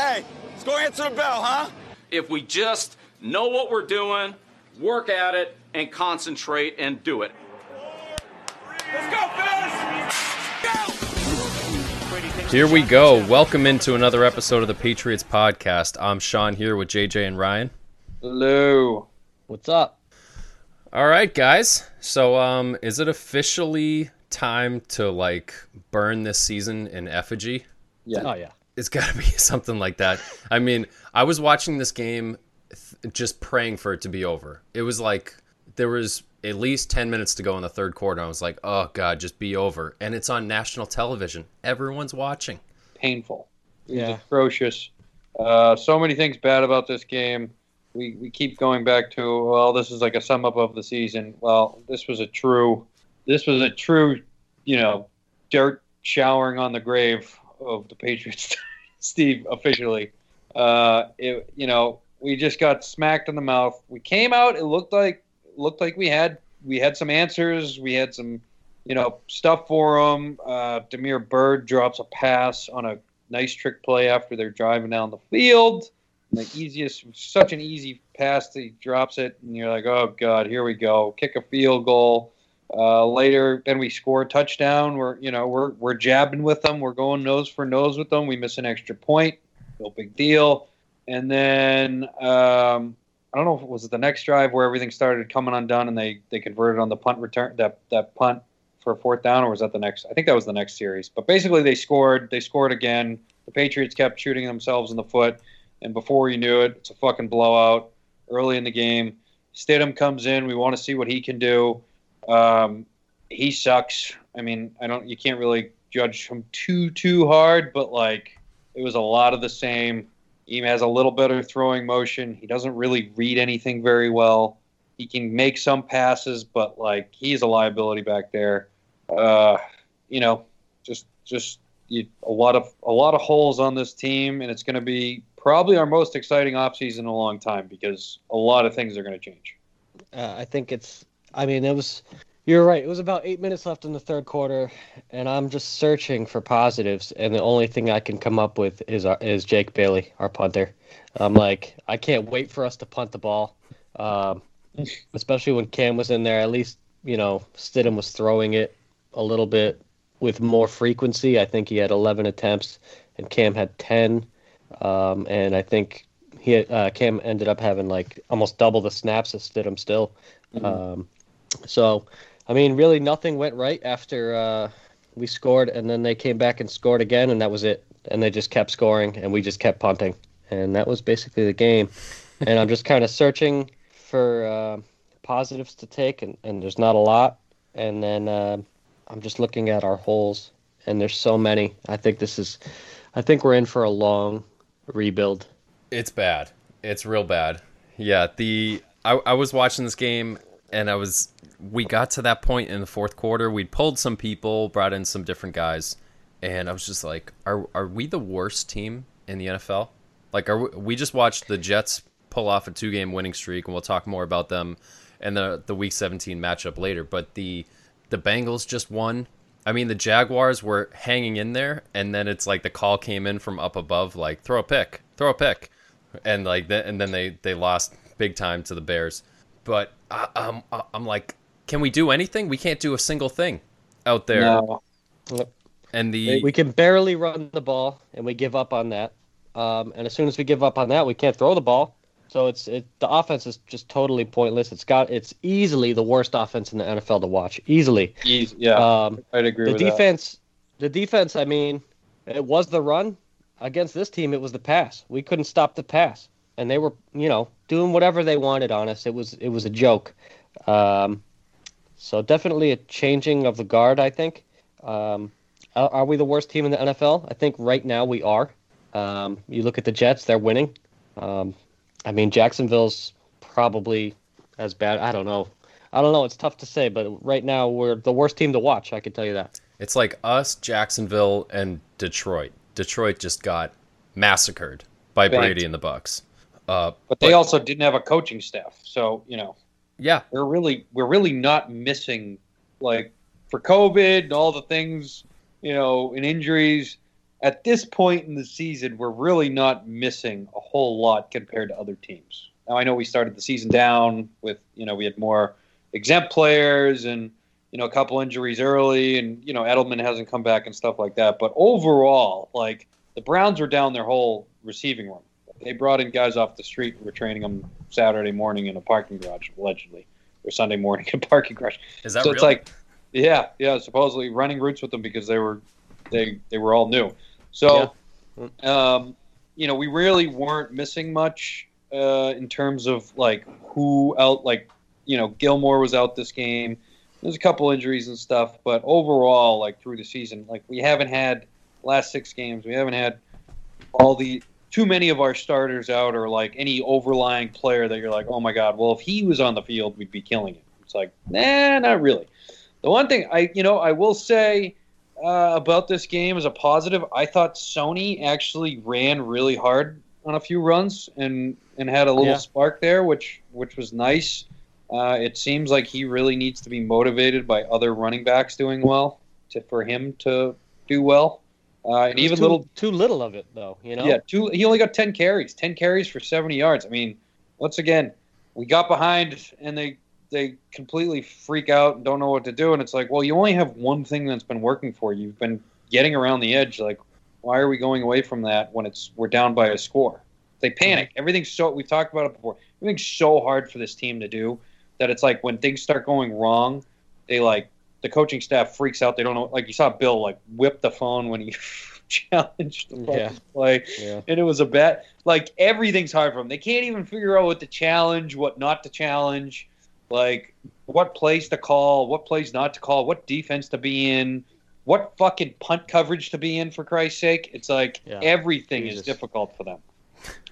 Hey, let's go answer the bell, huh? If we just know what we're doing, work at it, and concentrate and do it. Let's go, fellas! Go! Here we go. Welcome into another episode of the Patriots podcast. I'm Sean here with JJ and Ryan. Hello. What's up? All right, guys. So, um, is it officially time to like burn this season in effigy? Yeah. Oh yeah. It's got to be something like that. I mean, I was watching this game th- just praying for it to be over. It was like there was at least 10 minutes to go in the third quarter. I was like, "Oh god, just be over." And it's on national television. Everyone's watching. Painful. It was Yeah. atrocious. Uh, so many things bad about this game. We, we keep going back to well, this is like a sum up of the season. Well, this was a true, this was a true, you know, dirt showering on the grave of the Patriots. Steve officially, uh, it, you know, we just got smacked in the mouth. We came out. It looked like looked like we had we had some answers. We had some, you know, stuff for them. Uh, Damiere Byrd drops a pass on a nice trick play after they're driving down the field. The easiest, such an easy pass. He drops it, and you're like, oh god, here we go. Kick a field goal. Uh, later, then we score a touchdown. We're you know we're we're jabbing with them. We're going nose for nose with them. We miss an extra point. No big deal. And then um, I don't know if it was the next drive where everything started coming undone and they they converted on the punt return that that punt for a fourth down, or was that the next? I think that was the next series. But basically, they scored. They scored again. The Patriots kept shooting themselves in the foot, and before you knew it, it's a fucking blowout early in the game. Stidham comes in. We want to see what he can do. Um, he sucks. I mean, I don't. You can't really judge him too too hard, but like it was a lot of the same. He has a little better throwing motion. He doesn't really read anything very well. He can make some passes, but like he's a liability back there. Uh, you know, just just you, a lot of a lot of holes on this team, and it's going to be probably our most exciting offseason in a long time because a lot of things are going to change. Uh, I think it's. I mean, it was. You're right. It was about eight minutes left in the third quarter, and I'm just searching for positives, and the only thing I can come up with is our, is Jake Bailey, our punter. I'm like, I can't wait for us to punt the ball, um, especially when Cam was in there. At least you know Stidham was throwing it a little bit with more frequency. I think he had 11 attempts, and Cam had 10, um, and I think he uh, Cam ended up having like almost double the snaps as Stidham still. Um, so, I mean, really nothing went right after uh, we scored, and then they came back and scored again, and that was it. And they just kept scoring, and we just kept punting, and that was basically the game. and I'm just kind of searching for uh, positives to take, and, and there's not a lot. And then uh, I'm just looking at our holes, and there's so many. I think this is, I think we're in for a long rebuild. It's bad. It's real bad. Yeah, the I, I was watching this game and I was we got to that point in the fourth quarter. We'd pulled some people, brought in some different guys, and I was just like, are are we the worst team in the NFL? Like, are we, we just watched the Jets pull off a two game winning streak, and we'll talk more about them and the the Week 17 matchup later. But the the Bengals just won. I mean, the Jaguars were hanging in there, and then it's like the call came in from up above, like throw a pick, throw a pick, and like th- and then they they lost big time to the Bears. But I, I'm I'm like, can we do anything? We can't do a single thing out there. No. And the We can barely run the ball, and we give up on that. Um, and as soon as we give up on that, we can't throw the ball. So it's it, the offense is just totally pointless. It's got it's easily the worst offense in the NFL to watch. Easily. He's, yeah, Um, I'd agree the with that. defense, the defense. I mean, it was the run against this team. It was the pass. We couldn't stop the pass, and they were you know doing whatever they wanted on us. It was it was a joke. Um, so definitely a changing of the guard. I think. Um, are, are we the worst team in the NFL? I think right now we are. Um, you look at the Jets; they're winning. Um, I mean, Jacksonville's probably as bad. I don't know. I don't know. It's tough to say, but right now we're the worst team to watch. I can tell you that. it's like us, Jacksonville, and Detroit. Detroit just got massacred by Banked. Brady and the Bucks. Uh, but they also didn't have a coaching staff, so you know yeah, we're really we're really not missing like for COVID and all the things you know and injuries. at this point in the season, we're really not missing a whole lot compared to other teams. Now I know we started the season down with you know we had more exempt players and you know a couple injuries early, and you know Edelman hasn't come back and stuff like that. But overall, like the Browns were down their whole receiving room. They brought in guys off the street and were training them Saturday morning in a parking garage, allegedly, or Sunday morning in a parking garage. Is that so real? it's like, yeah, yeah, supposedly running routes with them because they were they they were all new. So, um, you know, we really weren't missing much uh, in terms of like who out. Like, you know, Gilmore was out this game. There's a couple injuries and stuff, but overall, like through the season, like we haven't had last six games. We haven't had all the too many of our starters out or like any overlying player that you're like, oh my god, well if he was on the field, we'd be killing it. It's like, nah, not really. The one thing I, you know, I will say uh, about this game as a positive, I thought Sony actually ran really hard on a few runs and and had a little Yeah. spark there, which which was nice. Uh, it seems like he really needs to be motivated by other running backs doing well to for him to do well. Uh, and even too, little too little of it though. You know. yeah, two. He only got ten carries. Ten carries for seventy yards. I mean, once again, we got behind and they they completely freak out and don't know what to do. And it's like, well, you only have one thing that's been working for you. You've been getting around the edge. Like, why are we going away from that when it's we're down by a score? They panic. Everything's so. We've talked about it before. Everything's so hard for this team to do that it's like when things start going wrong, they like the coaching staff freaks out. They don't know. Like you saw Bill like whip the phone when he challenged the Yeah. play Yeah. and it was a bet. Like everything's hard for them. They can't even figure out what to challenge, what not to challenge, like what plays to call, what plays not to call, what defense to be in, what fucking punt coverage to be in. For Christ's sake, it's like Yeah. everything is difficult for them.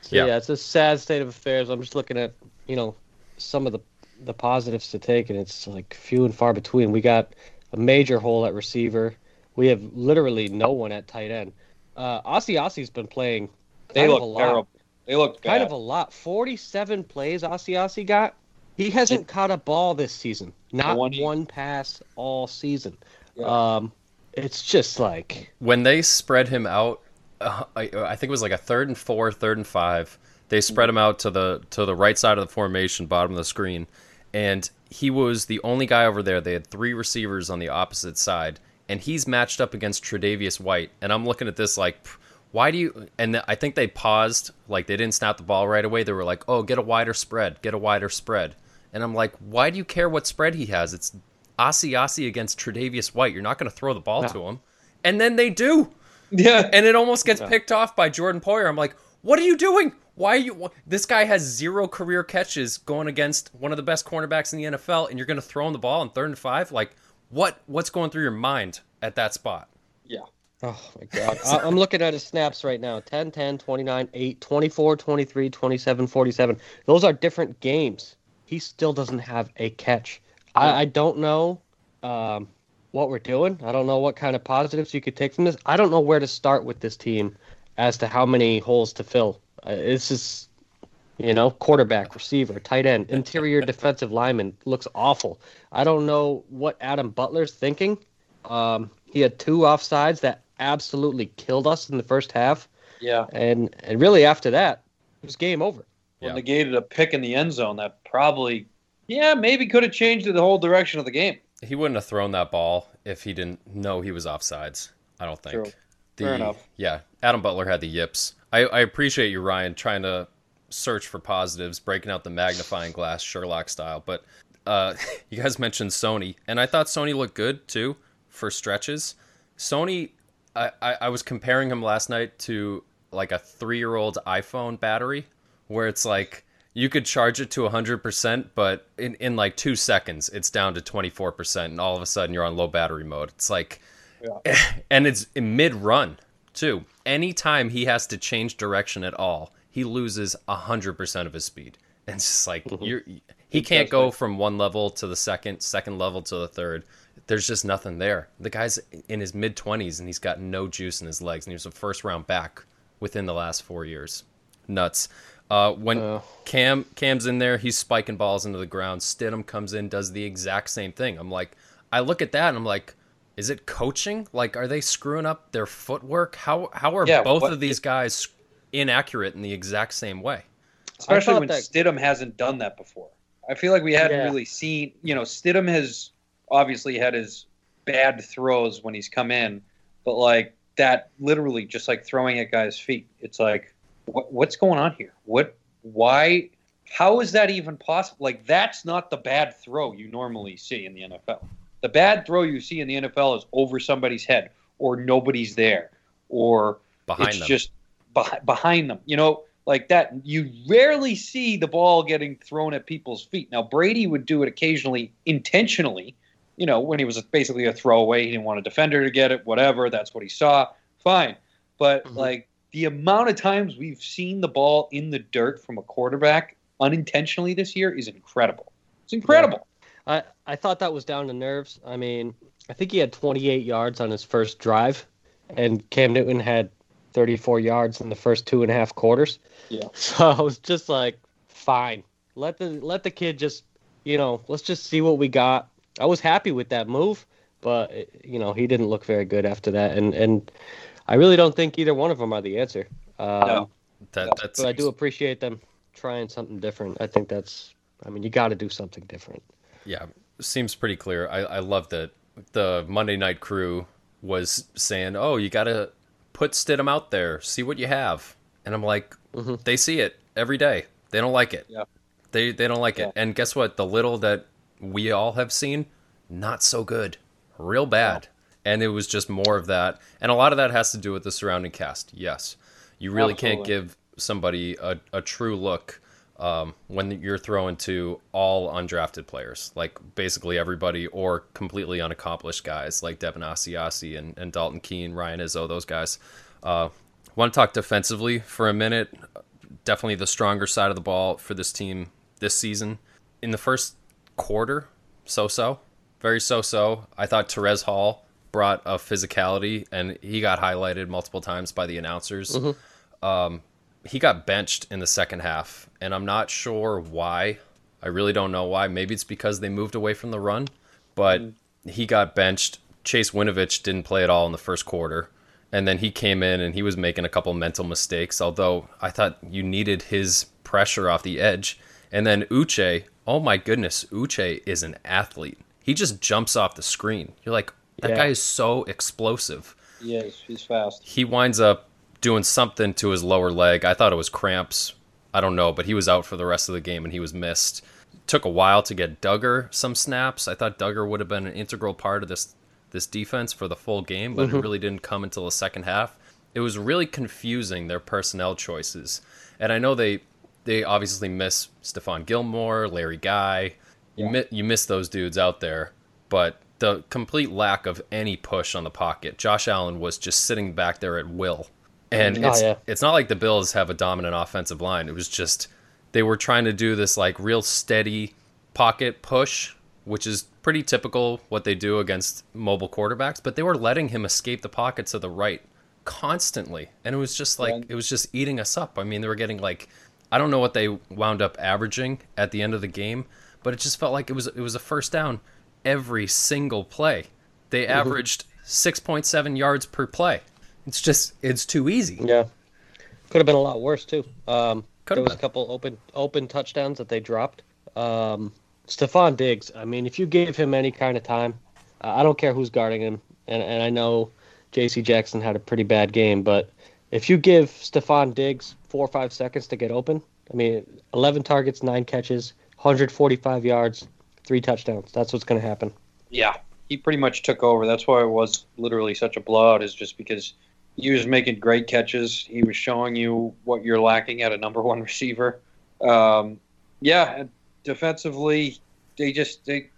So, Yeah. yeah. it's a sad state of affairs. I'm just looking at you know some of the the positives to take, and it's like few and far between. We got a major hole at receiver. We have literally no one at tight end. Uh, Asiasi's been playing. They look a lot. terrible. They look Kind of a lot. Forty-seven plays Asiasi got. He hasn't caught a ball this season. Not one one, pass all season. Yeah. Um, it's just like when they spread him out, uh, I, I think it was like a third and four, third and five. They spread him out to the to the right side of the formation, bottom of the screen, and he was the only guy over there. They had three receivers on the opposite side, and he's matched up against Tre'Davious White. And I'm looking at this like, why do you? And I think they paused, like they didn't snap the ball right away. They were like, oh, get a wider spread, get a wider spread. And I'm like, why do you care what spread he has? It's Asiasi against Tre'Davious White. You're not going to throw the ball No. to him. And then they do yeah. and it almost gets picked off by Jordan Poyer. I'm like, what are you doing? Why are you? wh- This guy has zero career catches going against one of the best cornerbacks in the NFL, and you're going to throw him the ball in third and five? Like, what? What's going through your mind at that spot? Yeah. Oh my god. I- I'm looking at his snaps right now. 10, 10, 29, 8, 24, 23, 27, 47. Those are different games. He still doesn't have a catch. I, I don't know um, what we're doing. I don't know what kind of positives you could take from this. I don't know where to start with this team as to how many holes to fill. Uh, it's just, you know, quarterback, receiver, tight end, interior defensive lineman looks awful. I don't know what Adam Butler's thinking. Um, he had two offsides that absolutely killed us in the first half, Yeah. and and really after that, it was game over. Well, Yeah. negated a pick in the end zone that probably, yeah, maybe could have changed the whole direction of the game. He wouldn't have thrown that ball if he didn't know he was offsides. I don't think. True. Fair enough. Yeah, Adam Butler had the yips. I, I appreciate you, Ryan, trying to search for positives, breaking out the magnifying glass, Sherlock style. But uh, you guys mentioned Sony, and I thought Sony looked good too for stretches. Sony, I, I, I was comparing him last night to like a three-year-old iPhone battery, where it's like you could charge it to 100%, but in, in like two seconds, it's down to 24%, and all of a sudden you're on low battery mode. It's like, and it's in mid run too. Anytime he has to change direction at all, he loses 100% of his speed. And it's just like, you're, he can't go from one level to the second, second level to the third. There's just nothing there. The guy's in his mid 20s and he's got no juice in his legs, and he was a first round back within the last four years. Nuts. Uh, when Oh. Cam Cam's in there, he's spiking balls into the ground. Stidham comes in, does the exact same thing. I'm like, I look at that and I'm like, is it coaching? Like, are they screwing up their footwork? How how are Yeah, both what- of these guys inaccurate in the exact same way? especially when that- Stidham hasn't done that before. I feel like we hadn't Yeah. really seen. You know, Stidham has obviously had his bad throws when he's come in, but like that, literally just like throwing at guys' feet. It's like, what, what's going on here? What? Why? How is that even possible? Like that's not the bad throw you normally see in the NFL. The bad throw you see in the NFL is over somebody's head or nobody's there or Behind it's them. just beh- behind them. You know, like that. You rarely see the ball getting thrown at people's feet. Now Brady would do it occasionally intentionally. You know, when he was basically a throwaway, he didn't want a defender to get it. Whatever, that's what he saw. Fine, but Mhm. like the amount of times we've seen the ball in the dirt from a quarterback unintentionally this year is incredible. It's incredible. I, I thought that was down to nerves. I mean, I think he had 28 yards on his first drive, and Cam Newton had 34 yards in the first two and a half quarters. Yeah. So I was just like, fine, let the let the kid just, you know, let's just see what we got. I was happy with that move, but you know, he didn't look very good after that, and and I really don't think either one of them are the answer. Um, No. that, that's But I do appreciate them trying something different. I think that's, I mean, you got to do something different. Yeah, seems pretty clear. I, I love that the Monday Night Crew was saying, "Oh, you got to put Stidham out there, see what you have," and I'm like, Mhm. they see it every day. They don't like it. Yeah. They they don't like it. And guess what? The little that we all have seen, not so good, real bad. And it was just more of that, and a lot of that has to do with the surrounding cast. Yes, you really can't give somebody a, a true look um, when you're throwing to all undrafted players, like basically everybody, or completely unaccomplished guys like Devin Asiasi and, and Dalton Keene, Ryan Izzo, those guys. Uh, Want to talk defensively for a minute? Definitely the stronger side of the ball for this team this season. In the first quarter, so-so, very so-so. I thought Terez Hall brought a physicality, and he got highlighted multiple times by the announcers he got benched in the second half, and I'm not sure why. I really don't know why. Maybe it's because they moved away from the run, but mm. he got benched. Chase Winovich didn't play at all in the first quarter, and then he came in and he was making a couple mental mistakes. Although I thought you needed his pressure off the edge, and then Uche. Oh my goodness, Uche is an athlete. He just jumps off the screen. You're like, that Yeah. guy is so explosive Yes, he's fast. he winds up doing something to his lower leg. I thought it was cramps. I don't know, but he was out for the rest of the game and he was missed. Took a while to get Dugger some snaps. I thought Dugger would have been an integral part of this this defense for the full game, but it mm-hmm. really didn't come until the second half. It was really confusing their personnel choices. And I know they they obviously miss Stephon Gilmore, Larry Guy. You mi- you miss those dudes out there, but the complete lack of any push on the pocket. Josh Allen was just sitting back there at will. And Oh, it's yeah. it's not like the Bills have a dominant offensive line. It was just they were trying to do this like real steady pocket push, which is pretty typical what they do against mobile quarterbacks, but they were letting him escape the pocket to the right constantly. And it was just like Yeah. it was just eating us up. I mean, they were getting like I don't know what they wound up averaging at the end of the game, but it just felt like it was it was a first down every single play. They Mm-hmm. averaged 6.7 yards per play. It's just it's too easy. Yeah, could have been a lot worse too. Um, Could there have was a couple open open touchdowns that they dropped. Um, Stefon Diggs. I mean, if you gave him any kind of time, uh, I don't care who's guarding him, and and I know J.C. Jackson had a pretty bad game, but if you give Stefon Diggs four or five seconds to get open, I mean, 11 targets, nine catches, 145 yards, three touchdowns. That's what's going to happen. Yeah, he pretty much took over. That's why it was literally such a blowout. Is just because he was making great catches. He was showing you what you're lacking at a number one receiver. Um, yeah, defensively, they just they,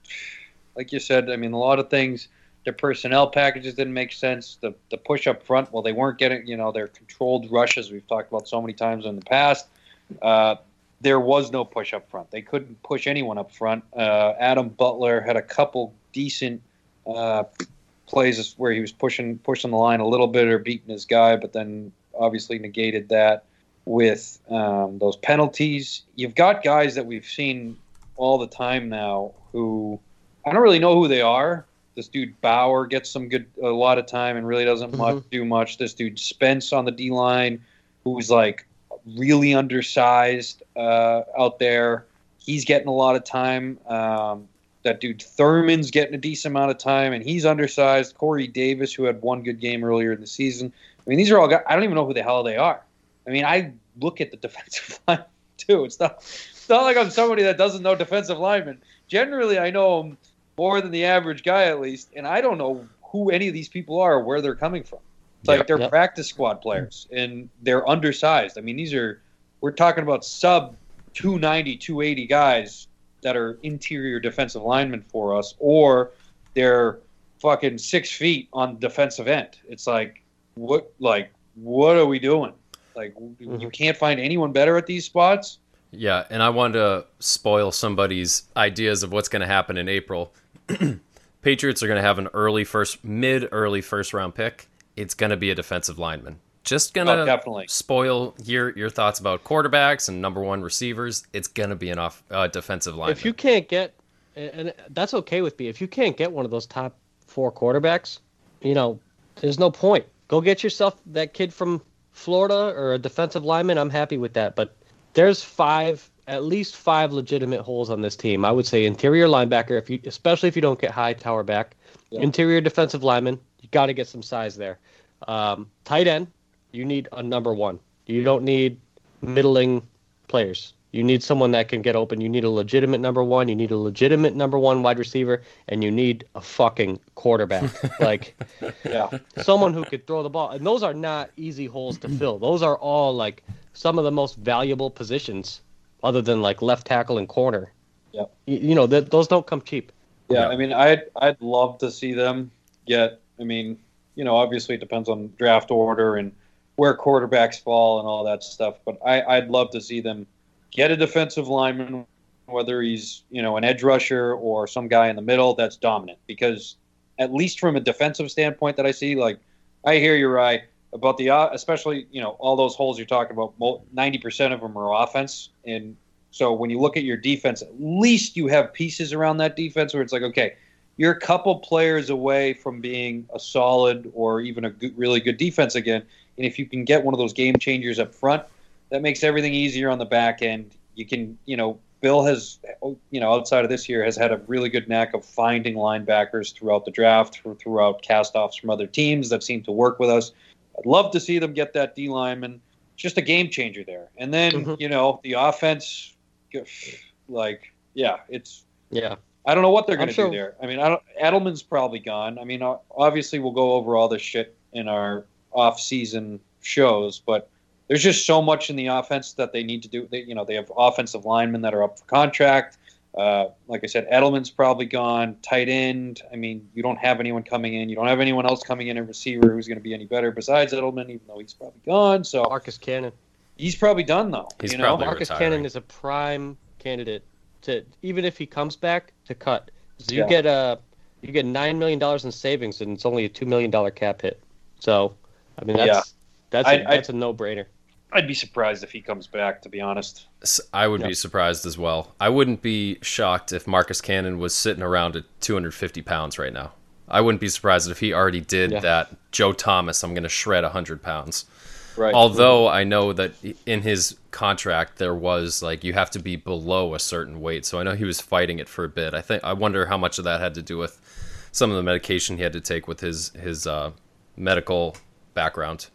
like you said. I mean, a lot of things. Their personnel packages didn't make sense. The the push up front, well, they weren't getting. You know, their controlled rushes. We've talked about so many times in the past. Uh, there was no push up front. They couldn't push anyone up front. Uh, Adam Butler had a couple decent uh, plays where he was pushing pushing the line a little bit or beating his guy, but then obviously negated that with um, those penalties. You've got guys that we've seen all the time now who I don't really know who they are. This dude Bauer gets some good a lot of time and really doesn't much, do much. This dude Spence on the D line, who's like really undersized uh, out there. He's getting a lot of time. Um, that dude Thurman's getting a decent amount of time, and he's undersized. Corey Davis, who had one good game earlier in the season. I mean, these are all guys. I don't even know who the hell they are. I mean, I look at the defensive line too. It's not. It's not like I'm somebody that doesn't know defensive linemen. Generally, I know them more than the average guy, at least, and I don't know who any of these people are or where they're coming from. It's like they're Yep. practice squad players, and they're undersized. I mean, these are we're talking about sub 290, 280 guys that are interior defensive linemen for us, or they're fucking six feet on defensive end. It's like what, like what are we doing? Like you mm-hmm. can't find anyone better at these spots. Yeah, and I wanted to spoil somebody's ideas of what's going to happen in April. Patriots are going to have an early first, mid early first round pick. It's going to be a defensive lineman. Just going Oh, to definitely. spoil your your thoughts about quarterbacks and number one receivers. It's going to be an off uh, defensive line. If you can't get, and that's okay with me. If you can't get one of those top four quarterbacks, you know, there's no point. Go get yourself that kid from Florida or a defensive lineman. I'm happy with that. But there's five, at least five legitimate holes on this team. I would say interior linebacker, if you, especially if you don't get Hightower back, Yeah. interior defensive lineman. You got to get some size there. Um, tight end, you need a number one. You don't need middling players. You need someone that can get open. You need a legitimate number one. You need a legitimate number one wide receiver, and you need a fucking quarterback. like Yeah. someone who could throw the ball. And those are not easy holes to fill. Those are all like some of the most valuable positions, other than like left tackle and corner. Yep. You, you know, th- those don't come cheap. Yeah, Yeah. I mean, I'd I'd love to see them get. I mean, you know, obviously it depends on draft order and where quarterbacks fall and all that stuff. But I, I'd love to see them get a defensive lineman, whether he's you know an edge rusher or some guy in the middle that's dominant. Because at least from a defensive standpoint that I see, like I hear you right about the uh, especially you know all those holes you're talking about. Ninety percent of them are offense, and so when you look at your defense, at least you have pieces around that defense where it's like, okay, you're a couple players away from being a solid or even a good, really good defense again. And if you can get one of those game changers up front, that makes everything easier on the back end. You can, you know, Bill has, you know, outside of this year, has had a really good knack of finding linebackers throughout the draft, throughout castoffs from other teams that seem to work with us. I'd love to see them get that D lineman. Just a game changer there. And then, Mhm. you know, the offense, like, yeah, it's Yeah. I don't know what they're going to sure- do there. I mean, I don't, Edelman's probably gone. I mean, obviously we'll go over all this shit in our off-season shows, but there's just so much in the offense that they need to do. They, you know, they have offensive linemen that are up for contract. Uh, like I said, Edelman's probably gone. Tight end. I mean, you don't have anyone coming in. You don't have anyone else coming in a receiver who's going to be any better besides Edelman, even though he's probably gone. So Marcus Cannon. he's probably done though. He's you know? probably- Marcus retiring. Cannon is a prime candidate to even if he comes back to cut. So you Yeah. get a you get nine million dollars in savings and it's only a two million dollar cap hit. So I mean that's Yeah. that's a I- I- that's a no brainer. I'd be surprised if he comes back. To be honest. I would Yeah. be surprised as well. I wouldn't be shocked if Marcus Cannon was sitting around at 250 pounds right now. I wouldn't be surprised if he already did Yeah. that. Joe Thomas, I'm going to shred 100 pounds. Right. Although I know that in his contract there was like you have to be below a certain weight, so I know he was fighting it for a bit. I think I wonder how much of that had to do with some of the medication he had to take with his his uh, medical background.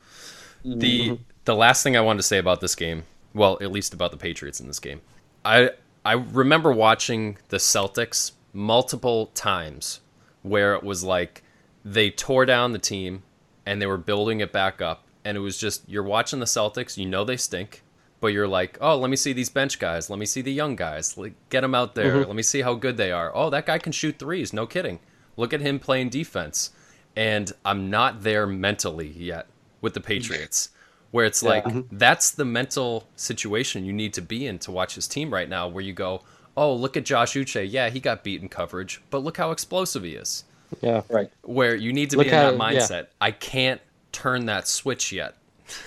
The mm-hmm. the last thing I wanted to say about this game, well, at least about the Patriots in this game, I I remember watching the Celtics multiple times where it was like they tore down the team and they were building it back up and it was just you're watching the Celtics, you know they stink, but you're like, "Oh, let me see these bench guys. Let me see the young guys. Like, get them out there. Mm-hmm. Let me see how good they are. Oh, that guy can shoot threes. No kidding. Look at him playing defense." And I'm not there mentally yet with the Patriots. Where it's like mm-hmm. that's the mental situation you need to be in to watch his team right now where you go, "Oh, look at Josh Uche. Yeah, he got beat in coverage, but look how explosive he is." Yeah. Right. where you need to Look be in that how- yeah. mindset. I can't turn that switch yet.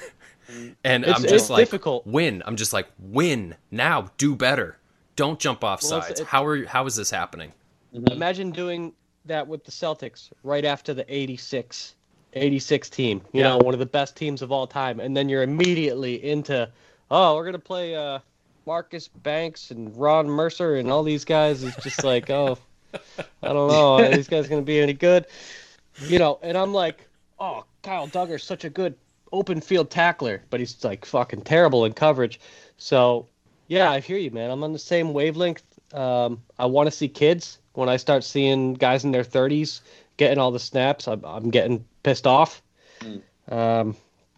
and It's- I'm it's just like difficult. win. I'm just like win now. Do better. Don't jump off Well, it's- sides. how are how is this happening? Imagine doing that with the Celtics right after the 86, 86 team. You Yeah. know, one of the best teams of all time, and then you're immediately into, oh, we're gonna play uh, Marcus Banks and Ron Mercer and all these guys. It's just like, oh, I don't know, are these guys gonna be any good? You know, and I'm like, oh, Kyle Dugger's such a good open field tackler, but he's like fucking terrible in coverage. So, yeah, I hear you, man. I'm on the same wavelength. Um, I want to see kids. When I start seeing guys in their 30s getting all the snaps, I'm, I'm getting pissed off. Um,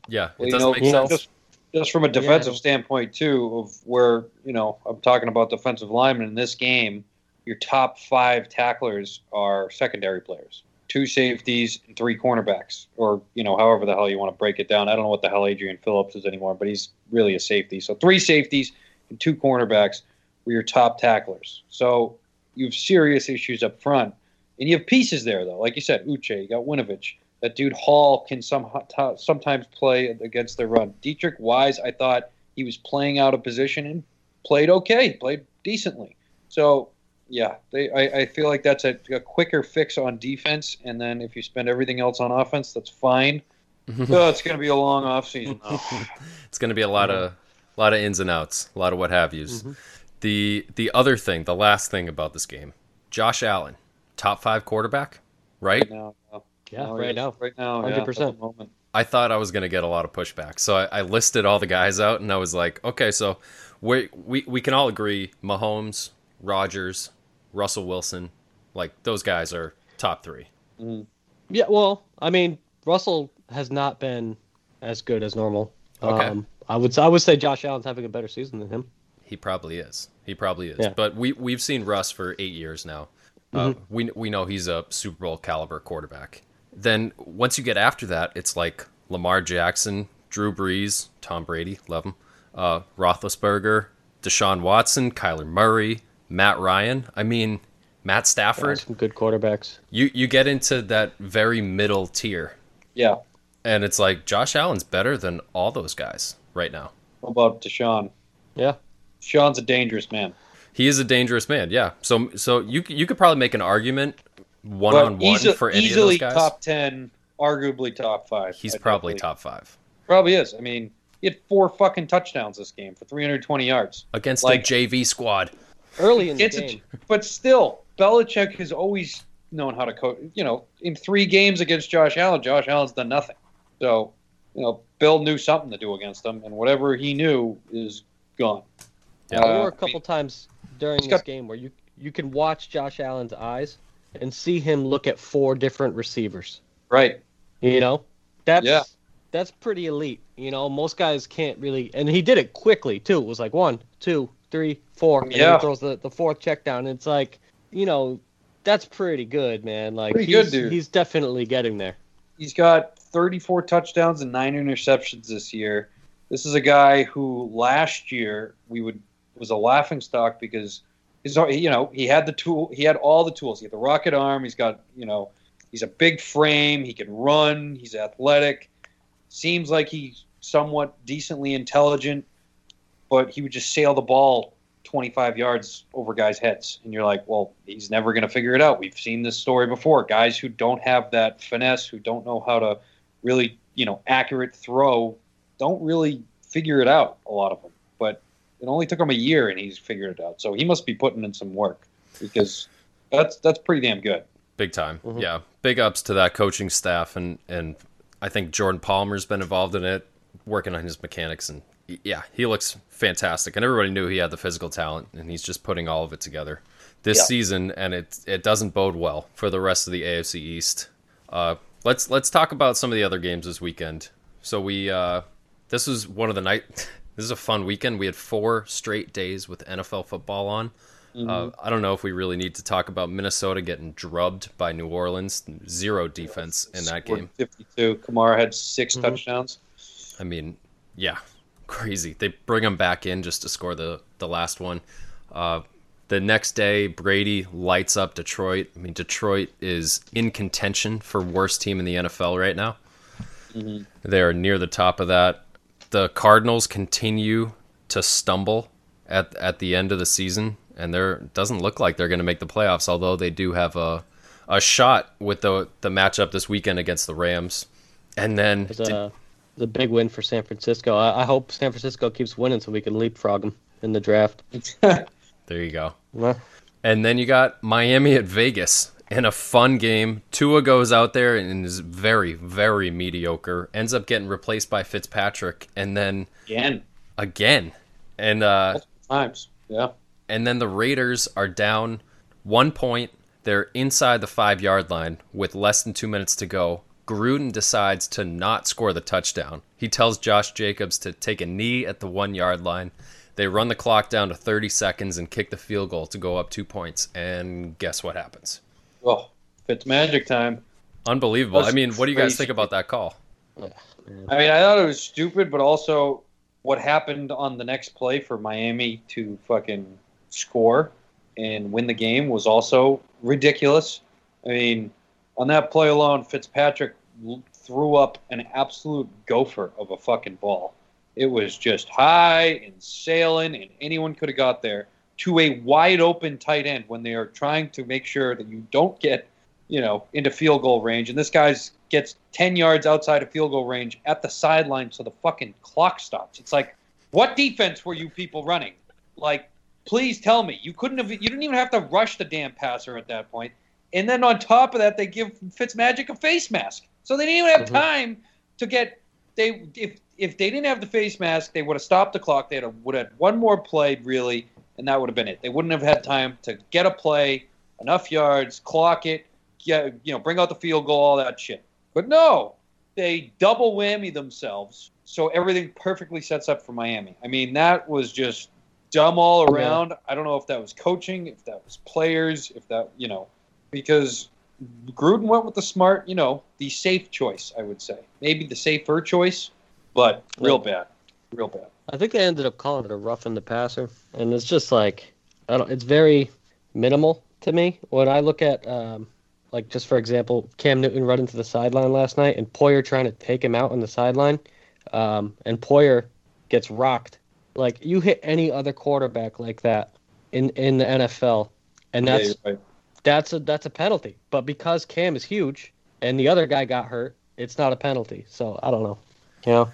Yeah, it doesn't know, make you know, sense. just just from a defensive Yeah. standpoint too, of where you know I'm talking about defensive linemen in this game. Your top five tacklers are secondary players, two safeties and three cornerbacks, or you know however the hell you want to break it down. I don't know what the hell Adrian Phillips is anymore, but he's really a safety. So three safeties and two cornerbacks were your top tacklers. So you have serious issues up front, and you have pieces there though. Like you said, Uche, you got Winovich. That dude Hall can some, sometimes play against the run. Deatrich Wise, I thought he was playing out of position and played okay, played decently. So yeah, they, I, I feel like that's a, a quicker fix on defense, and then if you spend everything else on offense, that's fine. oh, it's going to be a long offseason. It's going to be a lot of a lot of ins and outs, a lot of what have yous. Mm-hmm. The the other thing, the last thing about this game, Josh Allen, top five quarterback, right? No, no. yeah, No, right now. right now, yeah, 100%. at. I thought I was going to get a lot of pushback, so I, I listed all the guys out, and I was like, okay, so we we we can all agree, Mahomes, Rodgers, Russell Wilson, like those guys are top three. Yeah, well, I mean, Russell has not been as good as normal. Okay. Um, I would I would say Josh Allen's having a better season than him. He probably is. He probably is. Yeah. But we we've seen Russ for eight years now. Uh, we we know he's a Super Bowl caliber quarterback. Then once you get after that, it's like Lamar Jackson, Drew Brees, Tom Brady, love him, uh, Roethlisberger, Deshaun Watson, Kyler Murray, Matt Ryan. I mean, Matt Stafford. Some good quarterbacks. You you get into that very middle tier, Yeah. and it's like Josh Allen's better than all those guys right now. How about Deshaun? Yeah. Deshaun's a dangerous man. He is a dangerous man, yeah. So so you you could probably make an argument one But on one easi- for any easily of those guys. top 10, arguably top five. He's I probably definitely- top five Probably is. I mean, he had four fucking touchdowns this game for 320 yards. against Like- a JV squad. Early in the It's a- game. but still, Belichick has always known how to coach. You know, in three games against Josh Allen, Josh Allen's done nothing. So, you know, Bill knew something to do against him, and whatever he knew is gone. Yeah. there Uh, were a couple times during he's this got- game where you you can watch Josh Allen's eyes and see him look at four different receivers. Right. You know, that's Yeah. that's pretty elite. You know, most guys can't really, and he did it quickly too. It was like one, two, three, four, and Yeah. he throws the, the fourth check down. And it's like, you know, that's pretty good, man. Like Pretty he's, good, dude. He's definitely getting there. He's got 34 touchdowns and nine interceptions this year. This is a guy who last year we would was a laughing stock because his you know he had the tool he had all the tools he had the rocket arm he's got you know he's a big frame he can run he's athletic seems like he's somewhat decently intelligent but he would just sail the ball 25 yards over guys' heads. And you're like, well, he's never going to figure it out. We've seen this story before. Guys who don't have that finesse, who don't know how to really, you know, accurate throw, don't really figure it out, a lot of them. But it only took him a year and he's figured it out. So he must be putting in some work because that's that's pretty damn good. Big time. Mhm. Yeah. Big ups to that coaching staff and and I think Jordan Palmer's been involved in it, working on his mechanics and yeah, he looks fantastic. And everybody knew he had the physical talent and he's just putting all of it together this Yeah. season and it it doesn't bode well for the rest of the AFC East. Uh let's let's talk about some of the other games this weekend. So we uh this was one of the night this is a fun weekend. We had four straight days with NFL football on. Uh, I don't know if we really need to talk about Minnesota getting drubbed by New Orleans. Zero defense in that game. 52. Kamara had 6 Mhm. touchdowns. I mean, yeah, crazy. They bring him back in just to score the the last one. Uh, the next day, Brady lights up Detroit. I mean, Detroit is in contention for worst team in the NFL right now. They are near the top of that. The Cardinals continue to stumble at at the end of the season, and there doesn't look like they're going to make the playoffs. Although they do have a a shot with the the matchup this weekend against the Rams, and then It's a, big win for San Francisco. I, I hope San Francisco keeps winning so we can leapfrog them in the draft. there you go. Well, And then you got Miami at Vegas in a fun game. Tua goes out there and is very, very mediocre. Ends up getting replaced by Fitzpatrick, and then Again, again, and uh, times. Yeah. and then the Raiders are down one point. They're inside the five yard line with less than two minutes to go. Gruden decides to not score the touchdown. He tells Josh Jacobs to take a knee at the one yard line. They run the clock down to 30 seconds and kick the field goal to go up two points. And guess what happens? Oh, Fitz magic time. Unbelievable. That's I mean, what do you guys crazy. think about that call? I mean, I thought it was stupid, but also what happened on the next play for Miami to fucking score and win the game was also ridiculous. I mean, on that play alone, Fitzpatrick threw up an absolute gopher of a fucking ball. It was just high and sailing, and anyone could have got there to a wide open tight end when they are trying to make sure that you don't get, you know, into field goal range. And this guy's gets 10 yards outside of field goal range at the sideline so the fucking clock stops. It's like, what defense were you people running? Like, please tell me. You couldn't have, you didn't even have to rush the damn passer at that point. And then on top of that, they give Fitzmagic a face mask. So they didn't even have Mhm. time to get, they, if, if they didn't have the face mask, they would have stopped the clock. They would have, would have had one more play, really, and that would have been it. They wouldn't have had time to get a play, enough yards, clock it, get, you know, bring out the field goal, all that shit. But no, they double whammy themselves, so everything perfectly sets up for Miami. I mean, that was just dumb all around. I don't know if that was coaching, if that was players, if that, you know, because Gruden went with the smart, you know, the safe choice, I would say. Maybe the safer choice, but real bad. Real bad. I think they ended up calling it a roughing the passer, and it's just like I don't. It's very minimal to me when I look at, um, like just for example, Cam Newton running to the sideline last night, and Poyer trying to take him out on the sideline, um, and Poyer gets rocked. Like you hit any other quarterback like that in in the NFL, and that's you're right. that's a that's a penalty. But because Cam is huge and the other guy got hurt, it's not a penalty. So I don't know, you know.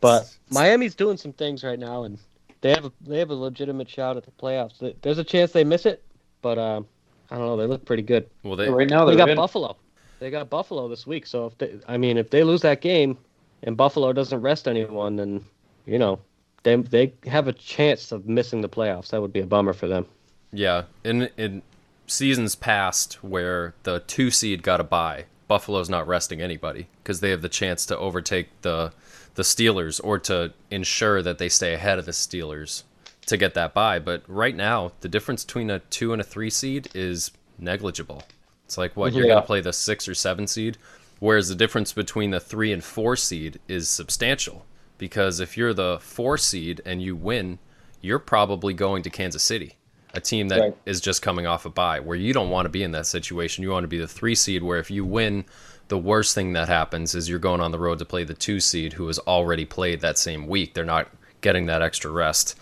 But Miami's doing some things right now, and they have a, they have a legitimate shot at the playoffs. There's a chance they miss it, but um, I don't know. They look pretty good. Well, they right now They got in. Buffalo. They got Buffalo this week. So if they, I mean, if they lose that game, and Buffalo doesn't rest anyone, then you know they they have a chance of missing the playoffs. That would be a bummer for them. Yeah, in in seasons past where the two seed got a bye, Buffalo's not resting anybody because they have the chance to overtake the the Steelers or to ensure that they stay ahead of the Steelers to get that bye. But right now, the difference between a two and a three seed is negligible. It's like what you're Yeah. gonna play the six or seven seed, whereas the difference between the three and four seed is substantial. Because if you're the four seed and you win, you're probably going to Kansas City, a team that is Right. just coming off a bye, where you don't want to be in that situation. You want to be the three seed, where if you win, the worst thing that happens is you're going on the road to play the two seed, who has already played that same week. They're not getting that extra rest.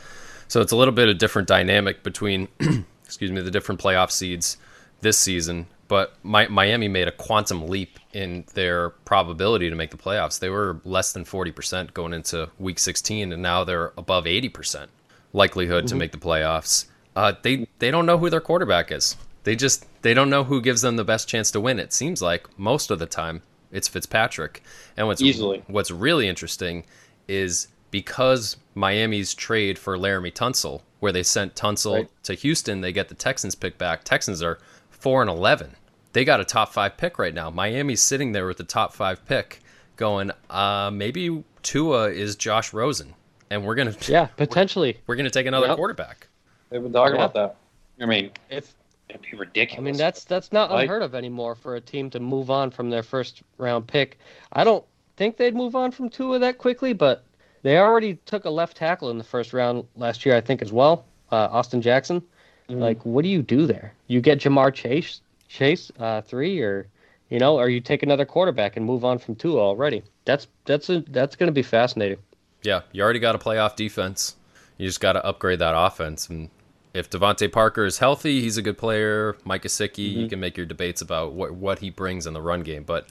So it's a little bit of different dynamic between, excuse me, the different playoff seeds this season. But Mi- Miami made a quantum leap in their probability to make the playoffs. They were less than 40% going into week 16, and now they're above 80% likelihood to mm-hmm. make the playoffs. Uh, they they don't know who their quarterback is. They just they don't know who gives them the best chance to win. It seems like most of the time it's Fitzpatrick. And what's Easily. what's really interesting is because Miami's trade for Laremy Tunsil, where they sent Tunsil Right. to Houston, they get the Texans pick back. Texans are four and eleven. They got a top five pick right now. Miami's sitting there with the top five pick, going, uh, maybe Tua is Josh Rosen, and we're gonna Yeah, potentially. we're gonna take another Yep. quarterback. They've been talking Yeah. about that. I mean, If it'd be ridiculous. I mean, that's that's not Like- unheard of anymore for a team to move on from their first round pick. I don't think they'd move on from Tua that quickly, but they already took a left tackle in the first round last year, I think, as well. Uh, Austin Jackson. Mhm. Like, what do you do there? You get Ja'Marr Chase, Chase uh, three, or you know, or you take another quarterback and move on from Tua already. That's that's a, that's going to be fascinating. Yeah, you already got a playoff defense. You just got to upgrade that offense, and if DeVante Parker is healthy, he's a good player. Mike Gesicki, Mm-hmm. you can make your debates about what what he brings in the run game, but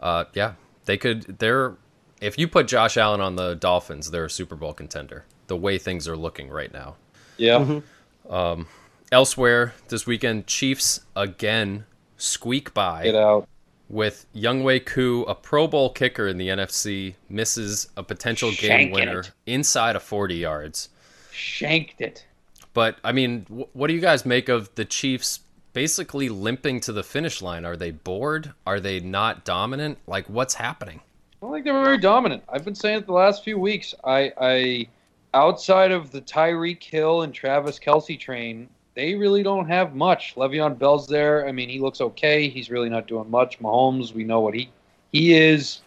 uh, yeah, they could. They're if you put Josh Allen on the Dolphins, they're a Super Bowl contender. The way things are looking right now. Yeah. Elsewhere this weekend, Chiefs again squeak by. Get out. with Younghoe Koo, a Pro Bowl kicker in the NFC, misses a potential game winner it. inside of 40 yards. Shanked it. But I mean, wh- what do you guys make of the Chiefs basically limping to the finish line? Are they bored? Are they not dominant? Like, what's happening? I don't think they're very dominant. I've been saying it the last few weeks. I, I outside of the Tyreek Hill and Travis Kelce train, they really don't have much. Le'Veon Bell's there. I mean, he looks okay. He's really not doing much. Mahomes, we know what he he is.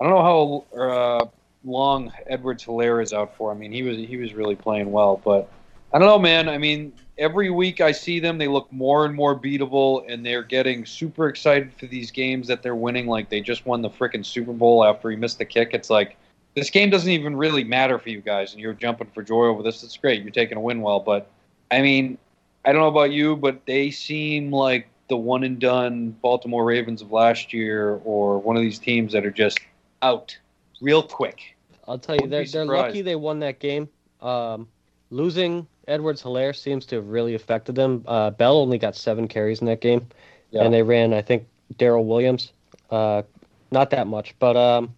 I don't know how uh, long Edwards-Helaire is out for. I mean, he was he was really playing well, but I don't know, man. I mean, every week I see them, they look more and more beatable, and they're getting super excited for these games that they're winning. Like they just won the freaking Super Bowl after he missed the kick. It's like this game doesn't even really matter for you guys, and you're jumping for joy over this. It's great. You're taking a win well, but I mean, I don't know about you, but they seem like the one and done Baltimore Ravens of last year, or one of these teams that are just out real quick. I'll tell you, they're they're lucky they won that game. Um, losing Edwards-Helaire seems to have really affected them. Uh, Bell only got seven carries in that game, Yeah. and they ran, I think, Darrel Williams. Uh, not that much, but um,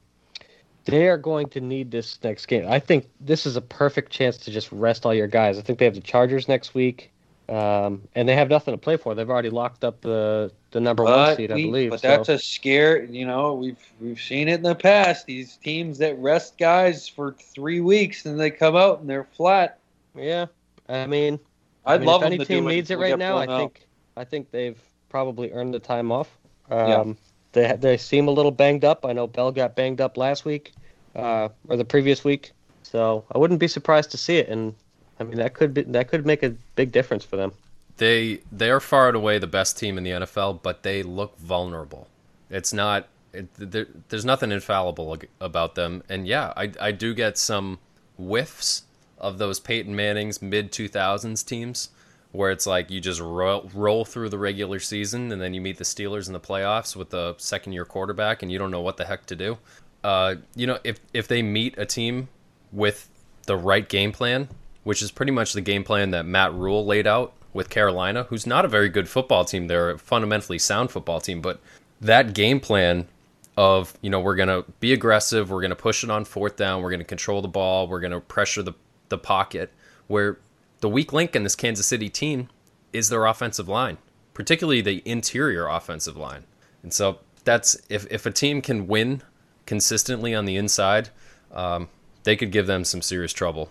they are going to need this next game. I think this is a perfect chance to just rest all your guys. I think they have the Chargers next week, um, and they have nothing to play for. They've already locked up the the number one But, seed, I we- believe. but so- that's a scare. You know, we've we've seen it in the past. These teams that rest guys for three weeks and they come out and they're flat. yeah. I mean, I I'd mean, love if any to team do it needs it right now. I blown out. think I think they've probably earned the time off. Yeah. Um, They they seem a little banged up. I know Bell got banged up last week, uh, or the previous week. So I wouldn't be surprised to see it. And I mean that could be that could make a big difference for them. They they are far and away the best team in the NFL, but they look vulnerable. It's not. It, there, there's nothing infallible about them, and yeah, I I do get some whiffs of those Peyton Manning's mid 2000s teams, where it's like you just roll, roll through the regular season and then you meet the Steelers in the playoffs with the second year quarterback, and you don't know what the heck to do. Uh, you know, if if they meet a team with the right game plan, which is pretty much the game plan that Matt Rhule laid out with Carolina, who's not a very good football team. They're a fundamentally sound football team, but that game plan of, you know, we're going to be aggressive, we're going to push it on fourth down, we're going to control the ball, we're going to pressure the, the pocket, where the weak link in this Kansas City team is their offensive line, particularly the interior offensive line. And so that's if, if a team can win consistently on the inside, um, they could give them some serious trouble.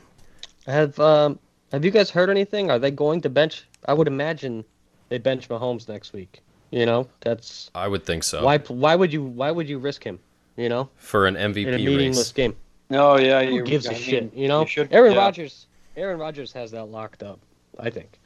Have um have you guys heard anything? Are they going to bench? I would imagine they bench Mahomes next week. You know, that's I would think so. why. Why would you? Why would you risk him? You know, for an in a MVP meaningless race. game. No, yeah, Who you, gives I a mean, shit? You know, you should- Aaron yeah. Rodgers. Aaron Rodgers has that locked up. I think.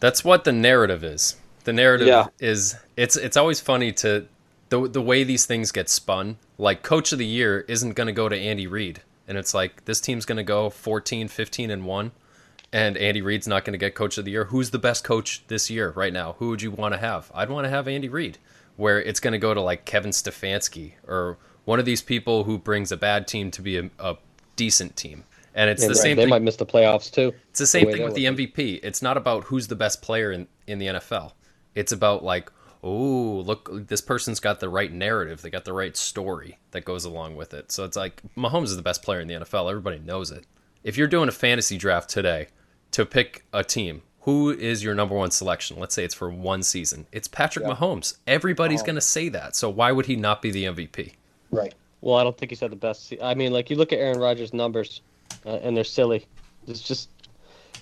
That's what the narrative is. The narrative Yeah. is it's it's always funny to the the way these things get spun. Like coach of the year isn't going to go to Andy Reid and it's like this team's going to go 14, 15 and 1 and Andy Reid's not going to get coach of the year. Who's the best coach this year right now? Who would you want to have? I'd want to have Andy Reid. Where it's going to go to like Kevin Stefanski or one of these people who brings a bad team to be a, a decent team. And it's Yeah, the right. same They thing might miss the playoffs too. it's the same way thing with the MVP. It's not about who's the best player in, in the NFL. It's about like, oh, look, this person's got the right narrative. They got the right story that goes along with it. So it's like Mahomes is the best player in the NFL. Everybody knows it. If you're doing a fantasy draft today to pick a team, who is your number one selection? Let's say it's for one season. It's Patrick Mahomes. Everybody's oh. going to say that. So why would he not be the MVP? Right. Well, I don't think he's had the best. Se- I mean, like you look at Aaron Rodgers' numbers, uh, and they're silly. It's just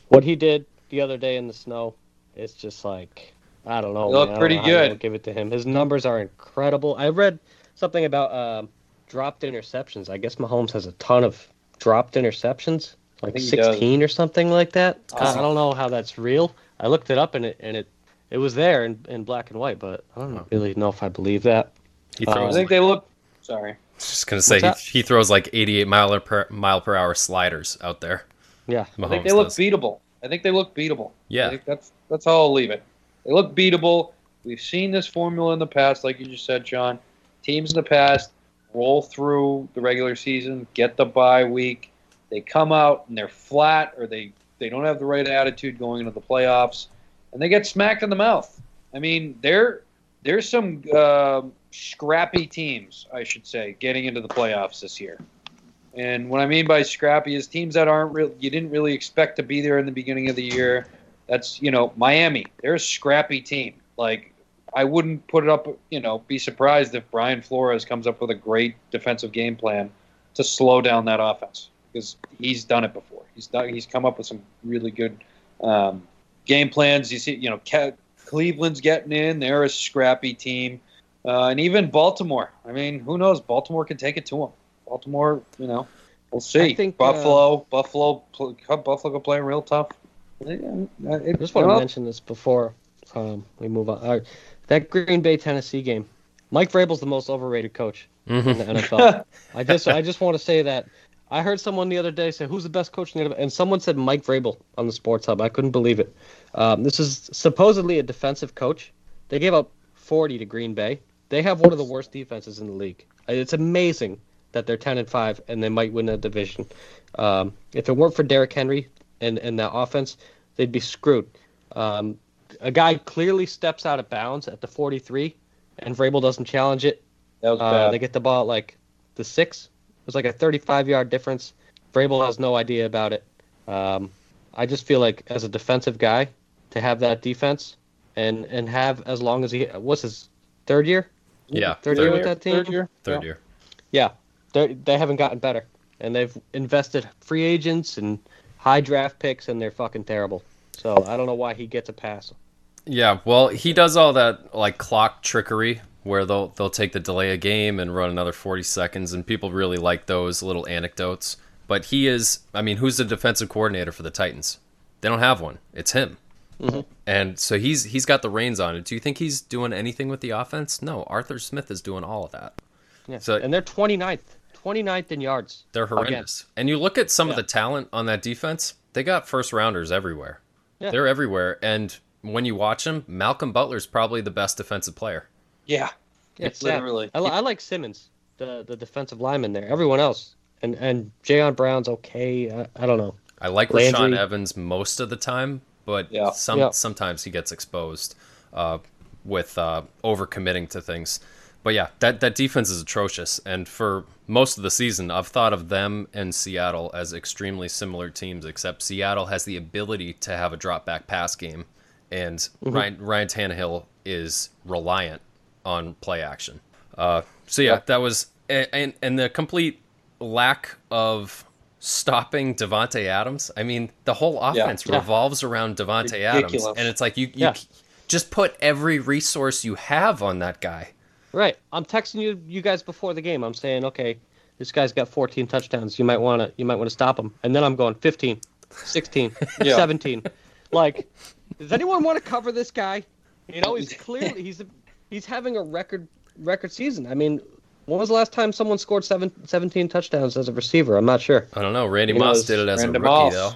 what he did the other day in the snow. It's just like I don't know. He looked man. I don't pretty know good. Give it to him. His numbers are incredible. I read something about um, dropped interceptions. I guess Mahomes has a ton of dropped interceptions, like think he does. sixteen or something like that. I, Awesome. I don't know how that's real. I looked it up and it and it it was there in, in black and white, but I don't really know if I believe that. He Uh, I think they look. Sorry. just gonna say he, he throws like 88 mile per mile per hour sliders out there. Yeah. I think Mahomes they look does. beatable. I think they look beatable. Yeah. I think that's that's how I'll leave it. They look beatable. We've seen this formula in the past, like you just said, John. Teams in the past roll through the regular season, get the bye week. They come out and they're flat, or they they don't have the right attitude going into the playoffs, and they get smacked in the mouth. I mean, there there's some uh, scrappy teams, I should say, getting into the playoffs this year. And what I mean by scrappy is teams that aren't real. You didn't really expect to be there in the beginning of the year. That's you know Miami. They're a scrappy team. Like I wouldn't put it up. You know, be surprised if Brian Flores comes up with a great defensive game plan to slow down that offense because he's done it before. He's done. He's come up with some really good um, game plans. You see, you know, Cleveland's getting in. They're a scrappy team, uh, and even Baltimore. I mean, who knows? Baltimore can take it to them. Baltimore, you know, we'll see. I think, uh, Buffalo, Buffalo, pl- Buffalo can play real tough. It, I just want to mention this before um, we move on. All right. That Green Bay Tennessee game, Mike Vrabel's the most overrated coach in the NFL. I just I just want to say that I heard someone the other day say who's the best coach in the NFL, and someone said Mike Vrabel on the Sports Hub. I couldn't believe it. Um, this is supposedly a defensive coach. They gave up 40 to Green Bay. They have one of the worst defenses in the league. It's amazing that they're 10 and 5 and they might win a division. Um, if it weren't for Derrick Henry and, and that offense, they'd be screwed. Um, a guy clearly steps out of bounds at the 43, and Vrabel doesn't challenge it. that was Uh, they get the ball at like the six. It was like a 35 yard difference. Vrabel has no idea about it. Um, I just feel like as a defensive guy, to have that defense and and have as long as he what's his third year, Yeah, third, third year year. with that team, Third year. Third Yeah. year. yeah, they they haven't gotten better, and they've invested free agents and high draft picks, and they're fucking terrible. So I don't know why he gets a pass. Yeah, well, he does all that like clock trickery where they'll they'll take the delay a game and run another 40 seconds and people really like those little anecdotes. But he is I mean, who's the defensive coordinator for the Titans? They don't have one. It's him. Mm-hmm. And so he's he's got the reins on it. Do you think he's doing anything with the offense? No, Arthur Smith is doing all of that. Yeah. So- and they're 29th, 29th in yards. They're Again. horrendous. And you look at some of the talent on that defense, they got first rounders everywhere. Yeah. They're everywhere. And when you watch them, Malcolm Butler's probably the best defensive player. Yeah. Yeah, it's. Literally. I, I like Simmons, the the defensive lineman there. Everyone else, and and Jayon Brown's okay. I, I don't know. I like Landry. Rashaan Evans most of the time, but Yeah. some Yeah. sometimes he gets exposed uh, with uh, overcommitting to things. But yeah, that that defense is atrocious, and for most of the season, I've thought of them and Seattle as extremely similar teams. Except Seattle has the ability to have a drop back pass game, and Mm-hmm. Ryan Ryan Tannehill is reliant on play action. Uh, so yeah, Yeah. that was and, and the complete lack of stopping Davante Adams. I mean, the whole offense Yeah. revolves around Davante Adams, and it's like you you Yeah. just put every resource you have on that guy. Right. I'm texting you you guys before the game. I'm saying, okay, this guy's got 14 touchdowns. You might want to you might want to stop him. And then I'm going 15, 16, Yeah. 17. Like, does anyone want to cover this guy? You know, he's clearly he's he's having a record record season. I mean, when was the last time someone scored seven, 17 touchdowns as a receiver? I'm not sure. I don't know. Randy You Moss it's did it as a rookie Moss. though.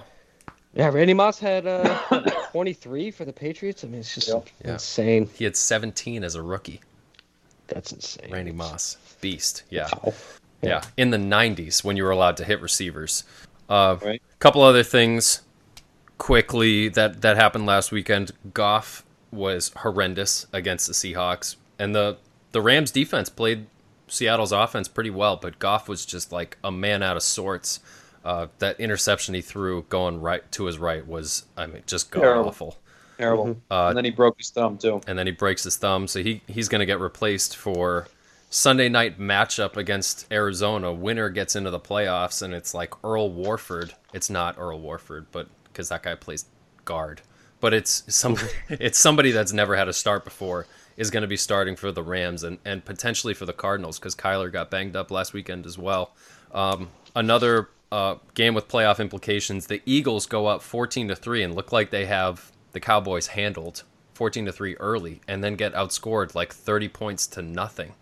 Yeah, Randy Moss had uh, 23 for the Patriots. I mean, it's just Yep. Yeah. insane. He had 17 as a rookie. That's insane. Randy Moss, beast. Yeah. Wow. Yeah, in the 90s when you were allowed to hit receivers. A Right. couple other things quickly that that happened last weekend. Goff was horrendous against the Seahawks, and the the Rams defense played Seattle's offense pretty well, but Goff was just like a man out of sorts. Uh, that interception he threw going right to his right was, I mean, just god Terrible. awful. Terrible. Uh, and then he broke his thumb too. and then he breaks his thumb, so he he's going to get replaced for Sunday night matchup against Arizona. Winner gets into the playoffs, and it's like Earl Warford. It's not Earl Warford, but because that guy plays guard, but it's some it's somebody that's never had a start before is going to be starting for the Rams and and potentially for the Cardinals because Kyler got banged up last weekend as well. Um, another uh, game with playoff implications. The Eagles go up fourteen to three and look like they have the Cowboys handled 14 to 3 early and then get outscored like 30 points to nothing.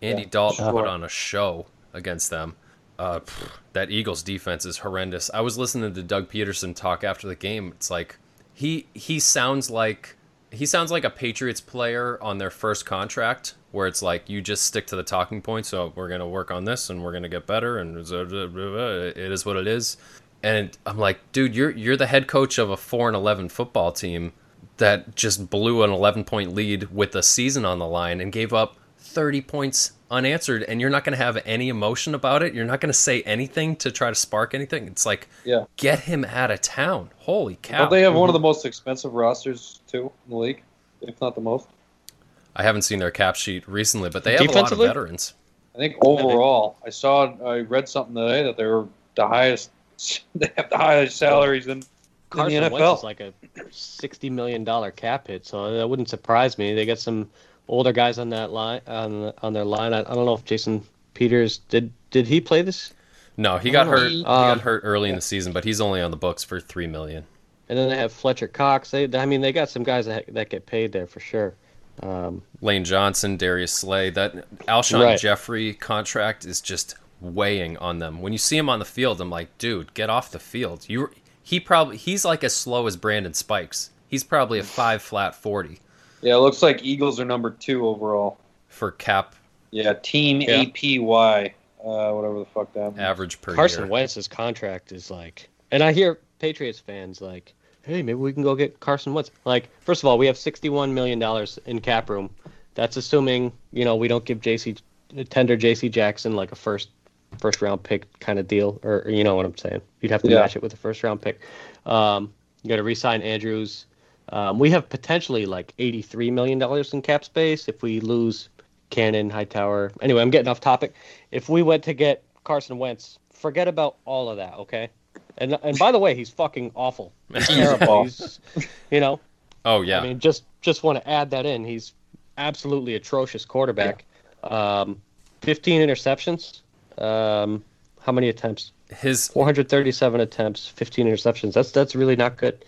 Andy Yeah, Dalton sure. put on a show against them. Uh, pff, that Eagles defense is horrendous. I was listening to Doug Pederson talk after the game. It's like he he sounds like he sounds like a Patriots player on their first contract, where it's like you just stick to the talking points. So we're gonna work on this, and we're gonna get better, and it is what it is. And I'm like, dude, you're you're the head coach of a four and eleven football team that just blew an 11 point lead with the season on the line and gave up 30 points unanswered and you're not going to have any emotion about it you're not going to say anything to try to spark anything it's like Yeah. get him out of town holy cow Don't they have one of the mm-hmm. most expensive rosters too in the league, if not the most? i haven't seen their cap sheet recently but they have a lot of veterans I think overall, I saw, I read something today that they were the highest. They have the highest salaries in, in Carson the Wentz NFL. is like a sixty million dollar cap hit, so that wouldn't surprise me. They got some older guys on that line on on their line. I, I don't know if Jason Peters did did he play this? no he got hurt he um, got hurt early in the season but he's only on the books for 3 million And then they have Fletcher Cox. They I mean they got some guys that that get paid there for sure. Um, lane johnson darius slay that alshon Right. jeffery contract is just weighing on them when you see him on the field i'm like dude get off the field you he probably he's like as slow as brandon spikes he's probably a five flat 40 Yeah, it looks like Eagles are number two overall. for cap Yeah, Team Yeah. APY, uh, whatever the fuck that. means. average per Carson year. Wentz's contract is like, and I hear Patriots fans like, hey, maybe we can go get Carson Wentz. Like, first of all, we have sixty-one million dollars in cap room. That's assuming you know we don't give JC tender JC Jackson like a first first round pick kind of deal, or, or you know what I'm saying. You'd have to Yeah. match it with a first round pick. Um, you got to re-sign Andrews. Um, we have potentially like eighty-three million dollars in cap space if we lose Cannon, Hightower. Anyway, I'm getting off topic. If we went to get Carson Wentz, forget about all of that, okay? And and by the way, he's fucking awful. He's terrible. He's, you know, oh yeah I mean, just just want to add that in. He's absolutely atrocious quarterback. Um, 15 interceptions. Um, how many attempts? His 437 attempts, 15 interceptions. That's that's really not good.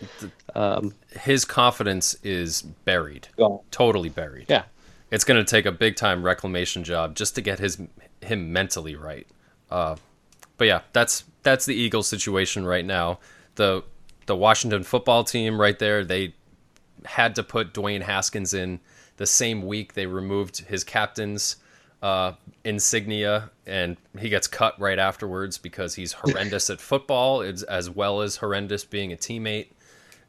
Um, his confidence is buried totally buried yeah. it's going to take a big time reclamation job just to get his him mentally right uh but yeah that's that's the eagles situation right now the the washington football team right there they had to put dwayne haskins in the same week they removed his captain's uh, insignia and he gets cut right afterwards because he's horrendous at football as, as well as horrendous being a teammate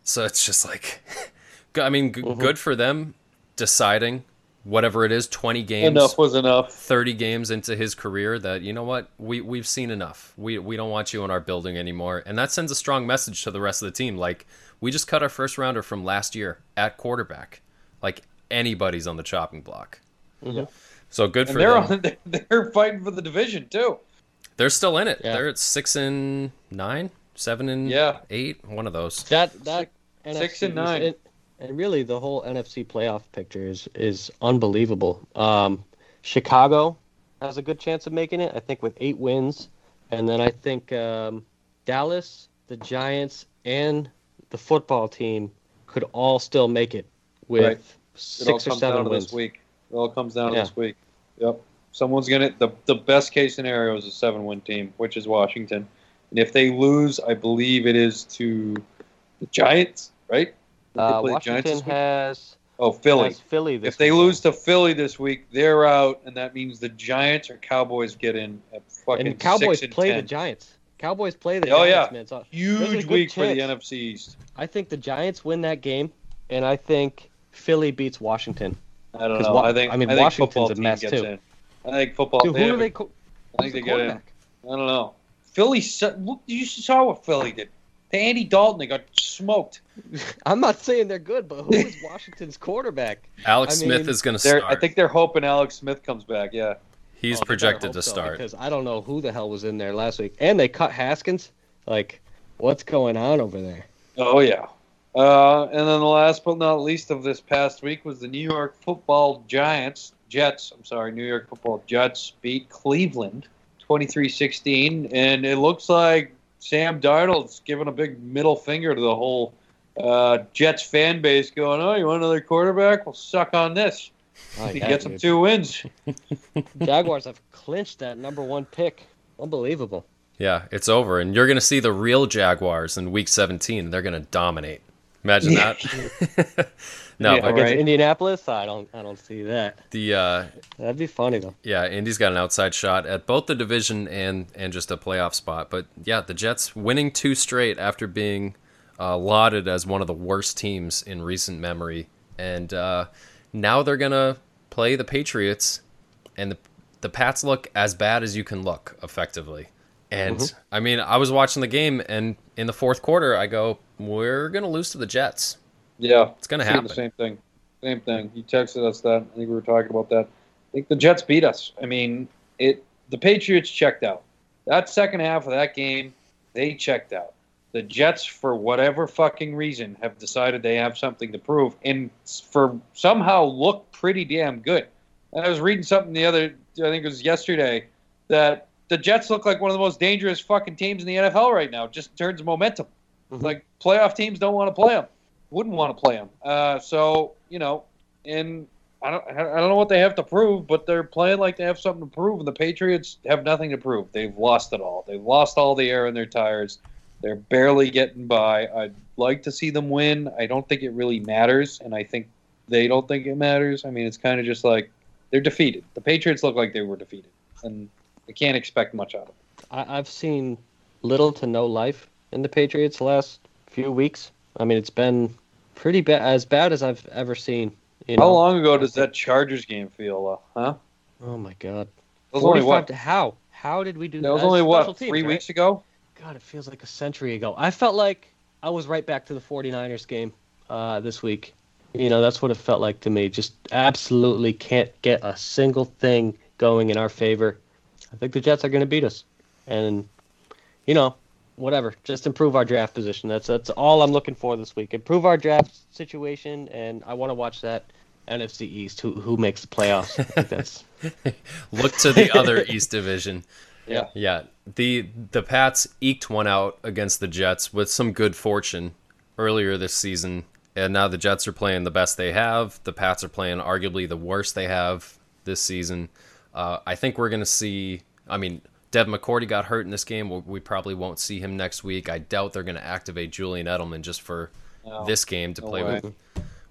so it's just like i mean g- good for them deciding whatever it is 20 games Enough was enough. 30 games into his career that you know what we we've seen enough. We we don't want you in our building anymore. And that sends a strong message to the rest of the team like we just cut our first rounder from last year at quarterback. Like anybody's on the chopping block. So good And for they're them. on, they're fighting for the division too. They're still in it. Yeah. They're at 6 and 9, 7 and Yeah. 8, one of those. That that Six- six NFC and nine. And, and really, the whole NFC playoff picture is is unbelievable. Um, Chicago has a good chance of making it. I think with eight wins, and then I think um, Dallas, the Giants, and the football team could all still make it with Right. It all six or comes seven down wins. this week. It all comes down Yeah. this week. Yep. Someone's gonna the the best case scenario is a seven win team, which is Washington. And if they lose, I believe it is to the Giants, right? Uh, play the Giants Washington has Oh, Philly. has Philly. If they lose to Philly this week, they're out, and that means the Giants or Cowboys get in at fucking and Cowboys and play 10. the Giants. Cowboys play the Oh, Giants, yeah. man. So Huge week for the chance. NFC East. I think the Giants win that game, and I think Philly beats Washington. I don't know. Wa- I think I mean, think Washington's football a mess, too. in. I think football. Dude, who have do they? Co- I think they the get in. I don't know. Philly. Look, you saw what Philly did. To Andy Dalton, they got smoked. I'm not saying they're good, but who is Washington's quarterback? Alex I Smith mean, is going to start. I think they're hoping Alex Smith comes back. Yeah. He's Oh, projected hope to so, start. because I don't know who the hell was in there last week, and they cut Haskins. Like, what's going on over there? Oh yeah. Uh, and then the last but not least of this past week was the New York Football Giants. Jets. I'm sorry, New York Football Jets beat Cleveland 23-16, and it looks like Sam Darnold's giving a big middle finger to the whole uh, Jets fan base, going, "Oh, you want another quarterback? Well, suck on this." Oh, He yeah, gets them dude. two wins. Jaguars have clinched that number one pick. Unbelievable. Yeah, it's over, and you're gonna see the real Jaguars in Week 17. They're gonna dominate. Imagine that. no, Yeah, but Against right. Indianapolis, I don't, I don't see that. the uh, That'd be funny though. yeah, Indy's got an outside shot at both the division and and just a playoff spot. But yeah, the Jets winning two straight after being uh, lauded as one of the worst teams in recent memory, and uh, now they're gonna play the Patriots, and the the Pats look as bad as you can look effectively. And I mean, I was watching the game, and in the fourth quarter, I go, "We're gonna lose to the Jets." Yeah, It's gonna Seeing happen. The same thing. Same thing. You texted us that. I think we were talking about that. I think the Jets beat us. I mean, it. The Patriots checked out. That second half of that game, they checked out. The Jets, for whatever fucking reason, have decided they have something to prove, and for somehow look pretty damn good. And I was reading something the other, I think it was yesterday, that the Jets look like one of the most dangerous fucking teams in the NFL right now, just in terms of momentum. Mhm. Like playoff teams don't want to play them wouldn't want to play them. Uh, so you know, and I don't, I don't know what they have to prove, but they're playing like they have something to prove, and the Patriots have nothing to prove. They've lost it all. They've lost all the air in their tires. They're barely getting by. I'd like to see them win. I don't think it really matters, and I think they don't think it matters. I mean, it's kind of just like they're defeated. The Patriots look like they were defeated, and can't expect much out of them. I, I've seen little to no life in the Patriots the last few weeks. I mean, it's been pretty bad, as bad as I've ever seen. You know? How long ago does that Chargers game feel? Uh, huh? Oh my god. That was only what? to how? How did we do That was only what? teams, Three right? weeks ago. God, it feels like a century ago. I felt like I was right back to the 49ers game uh, this week. You know, that's what it felt like to me. Just absolutely can't get a single thing going in our favor. I think the Jets are going to beat us. And, you know, whatever. Just improve our draft position. That's that's all I'm looking for this week. Improve our draft situation, and I want to watch that NFC East. Who who makes the playoffs? That's Look to the other East Division. Yeah. Yeah. The the Pats eked one out against the Jets with some good fortune earlier this season. And now the Jets are playing the best they have. The Pats are playing arguably the worst they have this season. Uh, I think we're going to see. I mean, Dev McCourty got hurt in this game. We- probably won't see him next week. I doubt they're going to activate Julian Edelman just for No. this game to No play way. with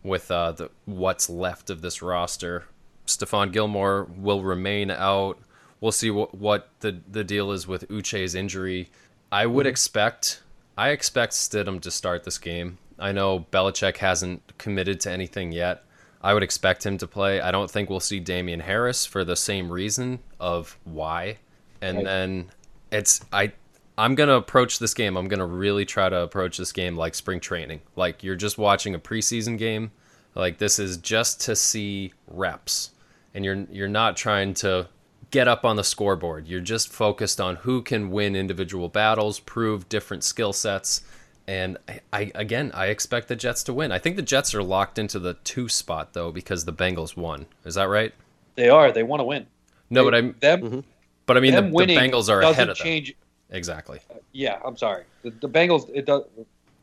with uh, the what's left of this roster. Stephon Gilmore will remain out. We'll see what what the the deal is with Uche's injury. I would expect I expect Stidham to start this game. I know Belichick hasn't committed to anything yet. I would expect him to play. I don't think we'll see Damien Harris for the same reason of why. And Right. then it's I I'm gonna approach this game. I'm gonna really try to approach this game like spring training. Like you're just watching a preseason game. Like this is just to see reps, and you're you're not trying to get up on the scoreboard. You're just focused on who can win individual battles, prove different skill sets, and I, I again I expect the Jets to win. I think the Jets are locked into the two spot though because the Bengals won. Is that right? They are. They want to win. No, They- but I'm them. but I mean the, them the winning Bengals are doesn't ahead of them. change. Exactly. Yeah, I'm sorry. The, the Bengals. It does,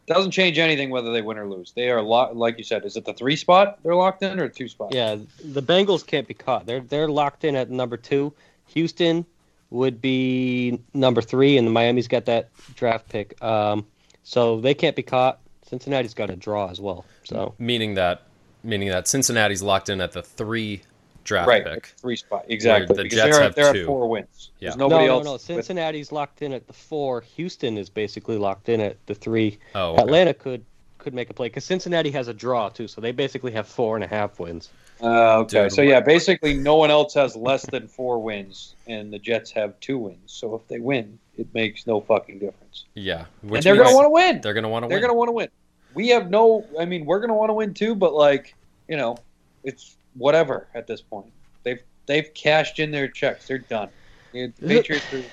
doesn't change anything whether they win or lose. They are lo- like you said. Is it the three spot they're locked in or two spot? Yeah, the Bengals can't be caught. They're they're locked in at number two. Houston would be number three, and the Miami's got that draft pick. Um, so they can't be caught. Cincinnati's got a draw as well. So Meaning that meaning that Cincinnati's locked in at the three draft right. pick. Three spot exactly. the because Jets they're, have they're two. at four wins. Yeah. There's no, nobody no, else. no. with- Cincinnati's locked in at the four. Houston is basically locked in at the three. Oh, okay. Atlanta could could make a play because Cincinnati has a draw too, so they basically have four and a half wins. Uh, okay, Dude, so yeah, basically no one else has less than four wins, and the Jets have two wins. So if they win, it makes no fucking difference. Yeah, and they're gonna want to win. they're gonna want to They're win. gonna want to win. We have no. I mean, we're gonna want to win too, but like you know, it's whatever at this point. They've they've cashed in their checks. They're done. The Patriots are.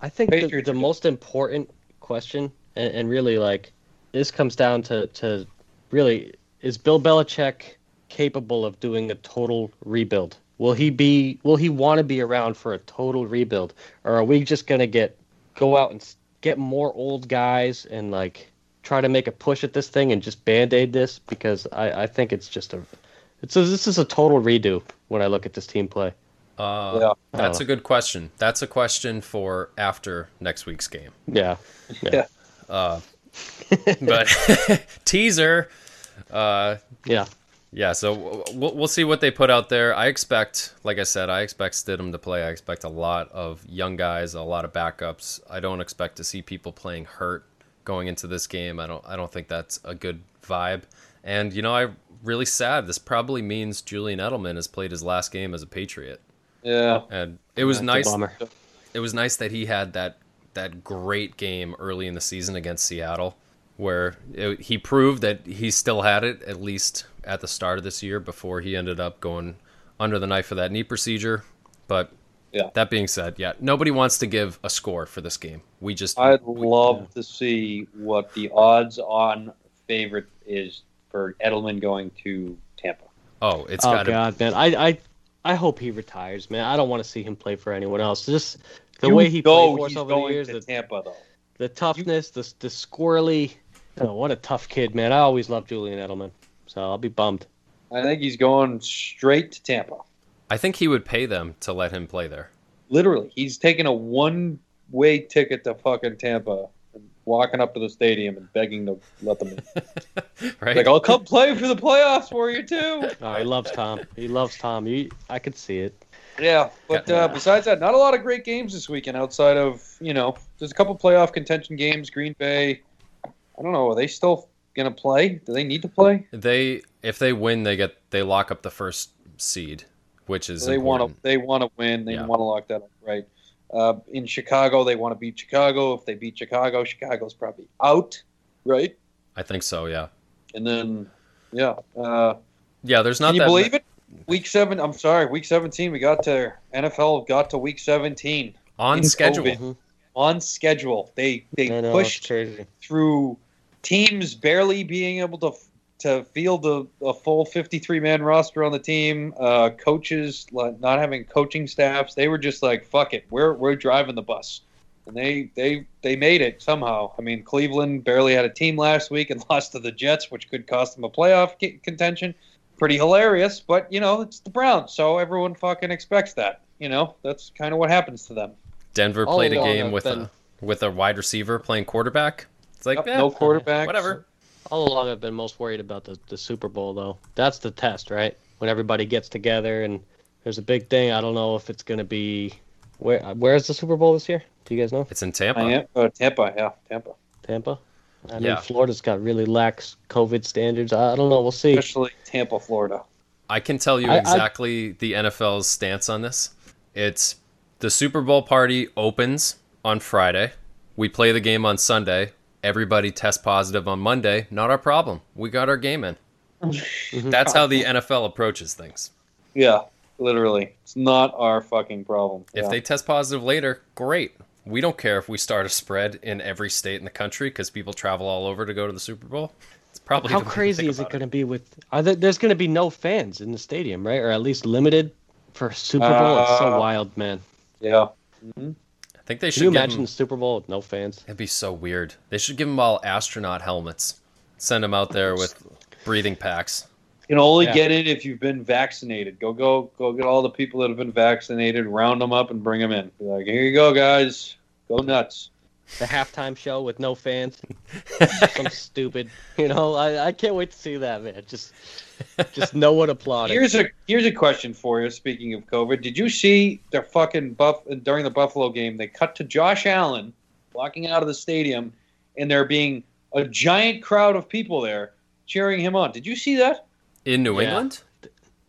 I think the, Patriots the are most important question, and, and really like this comes down to, to really is Bill Belichick capable of doing a total rebuild? Will he be? Will he want to be around for a total rebuild, or are we just gonna get go out and get more old guys and like try to make a push at this thing and just band aid this? Because I, I think it's just a it's a, this is a total redo when I look at this team play. Uh, Yeah. That's a good question. That's a question for after next week's game. Yeah. Yeah. But teaser. Uh, Yeah. Yeah, so we'll, we'll see what they put out there. I expect, like I said, I expect Stidham to play. I expect a lot of young guys, a lot of backups. I don't expect to see people playing hurt going into this game. I don't. I don't think that's a good vibe. And you know, I'm really sad. This probably means Julian Edelman has played his last game as a Patriot. Yeah. And it was That's nice. it was nice that he had that that great game early in the season against Seattle, where it, he proved that he still had it at least at the start of this year before he ended up going under the knife for that knee procedure. But Yeah. that being said, yeah, nobody wants to give a score for this game. We just I'd love to see what the odds on favorite is for Edelman going to Tampa. oh, it's oh got to God, man, I I I hope he retires, man. I don't want to see him play for anyone else. Just the You way he know played for us over the years, to the, Tampa though. the toughness, the the squirrely. Oh, what a tough kid, man. I always loved Julian Edelman, so I'll be bummed. I think he's going straight to Tampa. I think he would pay them to let him play there. Literally, he's taking a one-way ticket to fucking Tampa and walking up to the stadium and begging to let them in. Right? like, I'll come play for the playoffs for you too. Oh, he loves Tom. He loves Tom. You, I could see it. Yeah, but Yeah. uh, besides that, not a lot of great games this weekend outside of you know, there's a couple playoff contention games. Green Bay, I don't know, are they still gonna play? Do they need to play? they if they win, they get they lock up the first seed, which is they want to they want to win. They Yeah. want to lock that up, right? Uh, in Chicago, they want to beat Chicago. If they beat Chicago, Chicago's probably out, right? I think so. Yeah. And then, yeah, uh, Yeah. There's not can you that. believe it? Week seven. I'm sorry, week seventeen. We got to NFL. Got to week seventeen on schedule. COVID. Mhm. on schedule. They they know, pushed crazy. through teams barely being able to to field a, a full 53 man roster on the team. Uh, coaches like, not having coaching staffs. They were just like, "Fuck it, we're we're driving the bus," and they they they made it somehow. I mean, Cleveland barely had a team last week and lost to the Jets, which could cost them a playoff c- contention. Pretty hilarious, but you know it's the Browns, so everyone fucking expects that. You know that's kind of what happens to them. Denver All played a game with been- a with a wide receiver playing quarterback. It's like Yep, eh, no quarterback. whatever. All along, I've been most worried about the, the Super Bowl, though. That's the test, right? When everybody gets together and there's a big thing. I don't know if it's going to be. Where Where's the Super Bowl this year? Do you guys know? It's in Tampa. I am, uh, Tampa, yeah, Tampa. Tampa? I mean, Yeah. Florida's got really lax COVID standards. I I don't know. We'll see. especially Tampa, Florida. I can tell you I- I- exactly the NFL's stance on this. It's the Super Bowl party opens on Friday. We play the game on Sunday. Everybody test positive on Monday. Not our problem. We got our game in. That's how the NFL approaches things. Yeah, literally, it's not our fucking problem. If Yeah. they test positive later, great. We don't care if we start a spread in every state in the country because people travel all over to go to the Super Bowl. It's probably How the way to crazy is it going to be with? Are there, there's going to be no fans in the stadium, right? Or at least limited for Super Bowl. it's so Uh, wild, man. yeah, hmm I think they should Can you give imagine them- the Super Bowl with no fans? It'd be so weird. They should give them all astronaut helmets. Send them out there with breathing packs. you can only Yeah. get in if you've been vaccinated. Go, go, go! Get all the people that have been vaccinated, round them up, and bring them in. Be like, here you go, guys. Go nuts. The halftime show with no fans. Some stupid, you know. I, I can't wait to see that, man. Just, just no one applauding. Here's a here's a question for you. Speaking of COVID, did you see the fucking buff during the Buffalo game? They cut to Josh Allen walking out of the stadium, and there being a giant crowd of people there cheering him on. Did you see that? In New Yeah. England?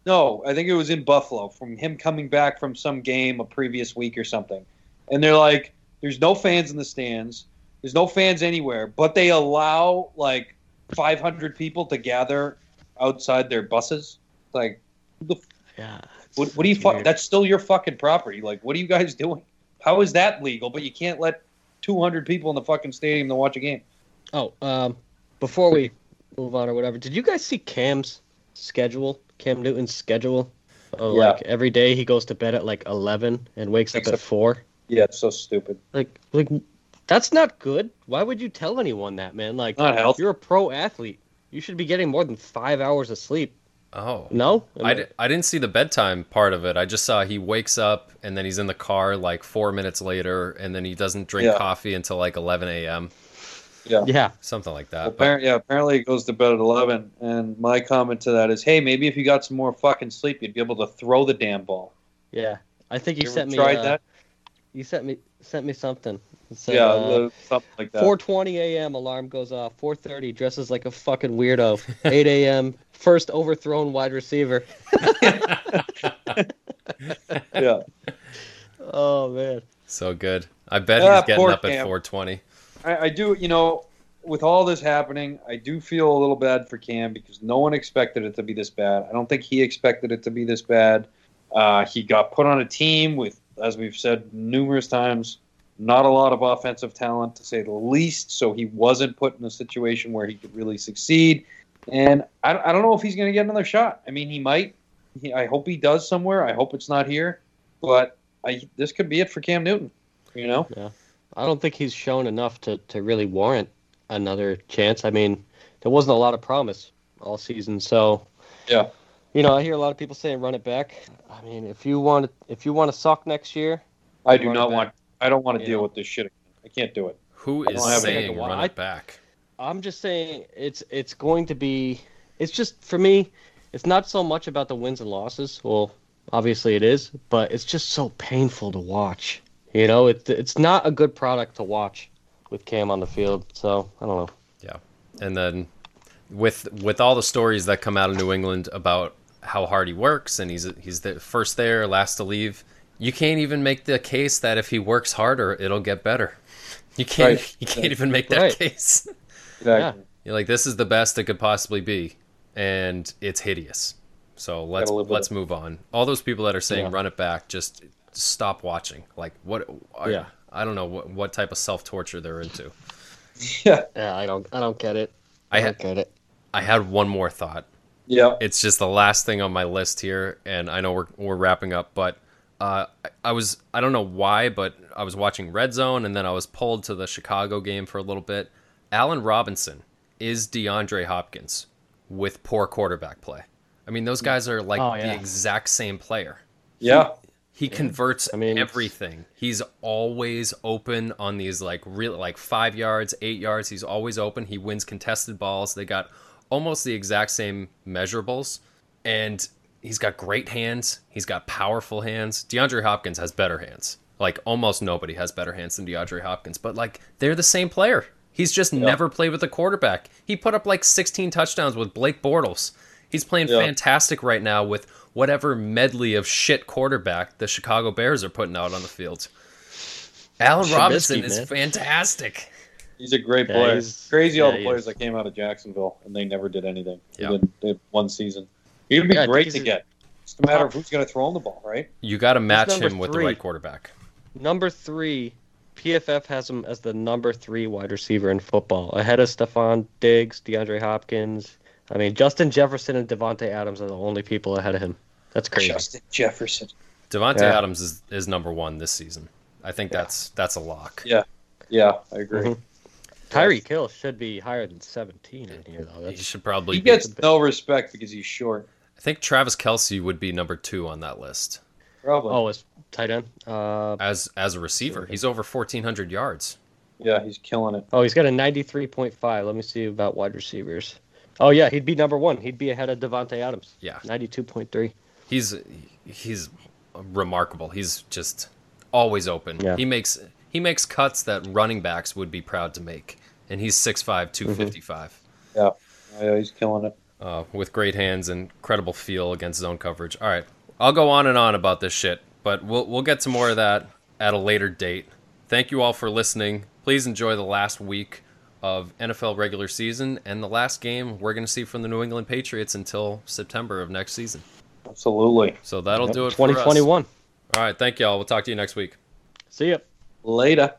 No, I think it was in Buffalo from him coming back from some game a previous week or something. And they're like, there's no fans in the stands. There's no fans anywhere, but they allow like 500 people to gather outside their buses. Like, the yeah. what, what do you fuck? That's still your fucking property. Like, what are you guys doing? How is that legal? But you can't let 200 people in the fucking stadium to watch a game. Oh, um, before we move on or whatever, did you guys see Cam's schedule? Cam Newton's schedule? Oh, Yeah. like every day he goes to bed at like eleven and wakes Wakes up up- at four. Yeah, it's so stupid. Like, like that's not good. Why would you tell anyone that, man? Like, Not healthy. you're a pro athlete. You should be getting more than five hours of sleep. Oh. No, I, di- I didn't see the bedtime part of it. I just saw he wakes up and then he's in the car like four minutes later, and then he doesn't drink Yeah. coffee until like 11 a.m. Yeah. yeah, Something like Well, that. But apparently, yeah, apparently it goes to bed at 11. And my comment to that is, hey, maybe if you got some more fucking sleep, you'd be able to throw the damn ball. yeah. I think you, You sent me. tried uh, that? You sent me sent me something. Said, yeah, uh, something like that. 4:20 a.m. alarm goes off. 4:30 dresses like a fucking weirdo. 8 a.m. first overthrown wide receiver. yeah. Oh man. so good. I bet he's getting poor up at 420. I, I do, you know, with all this happening, I do feel a little bad for Cam because no one expected it to be this bad. I don't think he expected it to be this bad. Uh, he got put on a team with, as we've said numerous times, not a lot of offensive talent to say the least. So he wasn't put in a situation where he could really succeed. And I, I don't know if he's going to get another shot. I mean, he might. He, I hope he does somewhere. I hope it's not here. But I, this could be it for Cam Newton. You know? Yeah. I don't think he's shown enough to, to really warrant another chance. I mean, there wasn't a lot of promise all season, so Yeah. You know, I hear a lot of people saying run it back. I mean, if you want to, if you want to suck next year, I do not want. I don't want to You deal know. with this shit. Again. I can't do it. Who is I is don't have saying run I- it back? I'm just saying it's it's going to be. It's just for me. It's not so much about the wins and losses. Well, obviously it is, but it's just so painful to watch. You know, it's it's not a good product to watch with Cam on the field. So I don't know. Yeah, and then with with all the stories that come out of New England about how hard he works and he's he's the first there, last to leave, you can't even make the case that if he works harder, it'll get better. You can't Right. you can't even make that Right. case. Exactly. You're like this is the best it could possibly be, and it's hideous. So let's let's move on. All those people that are saying Yeah. run it back, just stop watching. Like what? I, Yeah. I don't know what what type of self torture they're into. Yeah. Yeah, I don't I don't get it. I I don't get it. I had one more thought. Yeah. it's just the last thing on my list here, and I know we're we're wrapping up, but uh, I, I was I don't know why, but I was watching Red Zone, and then I was pulled to the Chicago game for a little bit. Allen Robinson is DeAndre Hopkins with poor quarterback play. I mean, those guys are like Oh, the exact same player. Yeah. He converts I mean, everything. He's always open on these like real like five yards, eight yards. He's always open. He wins contested balls. They got almost the exact same measurables, and he's got great hands. He's got powerful hands. DeAndre Hopkins has better hands. Like almost nobody has better hands than DeAndre Hopkins, but like they're the same player. He's just never played with a quarterback. He put up like 16 touchdowns with Blake Bortles. He's playing Yeah. fantastic right now with whatever medley of shit quarterback the Chicago Bears are putting out on the field. Allen Robinson is man. fantastic. He's a great Yeah, player. he's- Crazy all the players is. that came out of Jacksonville and they never did anything. Yeah. They did, they had one season. He'd be Yeah, great to get. It's a matter of who's going to throw him the ball, right? You got to match number him with the right quarterback. Number three, PFF has him as the number three wide receiver in football, ahead of Stefon Diggs, DeAndre Hopkins. I mean, Justin Jefferson and Davante Adams are the only people ahead of him. That's crazy. Justin Jefferson. Davante Yeah. Adams is, is number one this season. I think that's that's a lock. Yeah. Yeah, I agree. Mhm. Tyreek Hill should be higher than 17 in here, though. He should probably He be. gets no respect because he's short. I think Travis Kelce would be number two on that list Probably. oh, it's tight end. Uh, as as a receiver. He's over fourteen hundred yards. Yeah, he's killing it. oh, he's got a 93.5. Let me see about wide receivers. Oh, yeah, he'd be number one. He'd be ahead of Davante Adams. Yeah. 92.3. He's he's remarkable. He's just always open. Yeah. He makes he makes cuts that running backs would be proud to make, and he's 6'5", 255. Yeah. yeah, he's killing it. uh, with great hands and credible feel against zone coverage. All right, I'll go on and on about this shit, but we'll we'll get to more of that at a later date. Thank you all for listening. Please enjoy the last week of NFL regular season and the last game we're going to see from the New England Patriots until September of next season. Absolutely. So that'll do it for 2021. All right, thank y'all. We'll talk to you next week. See ya. Later.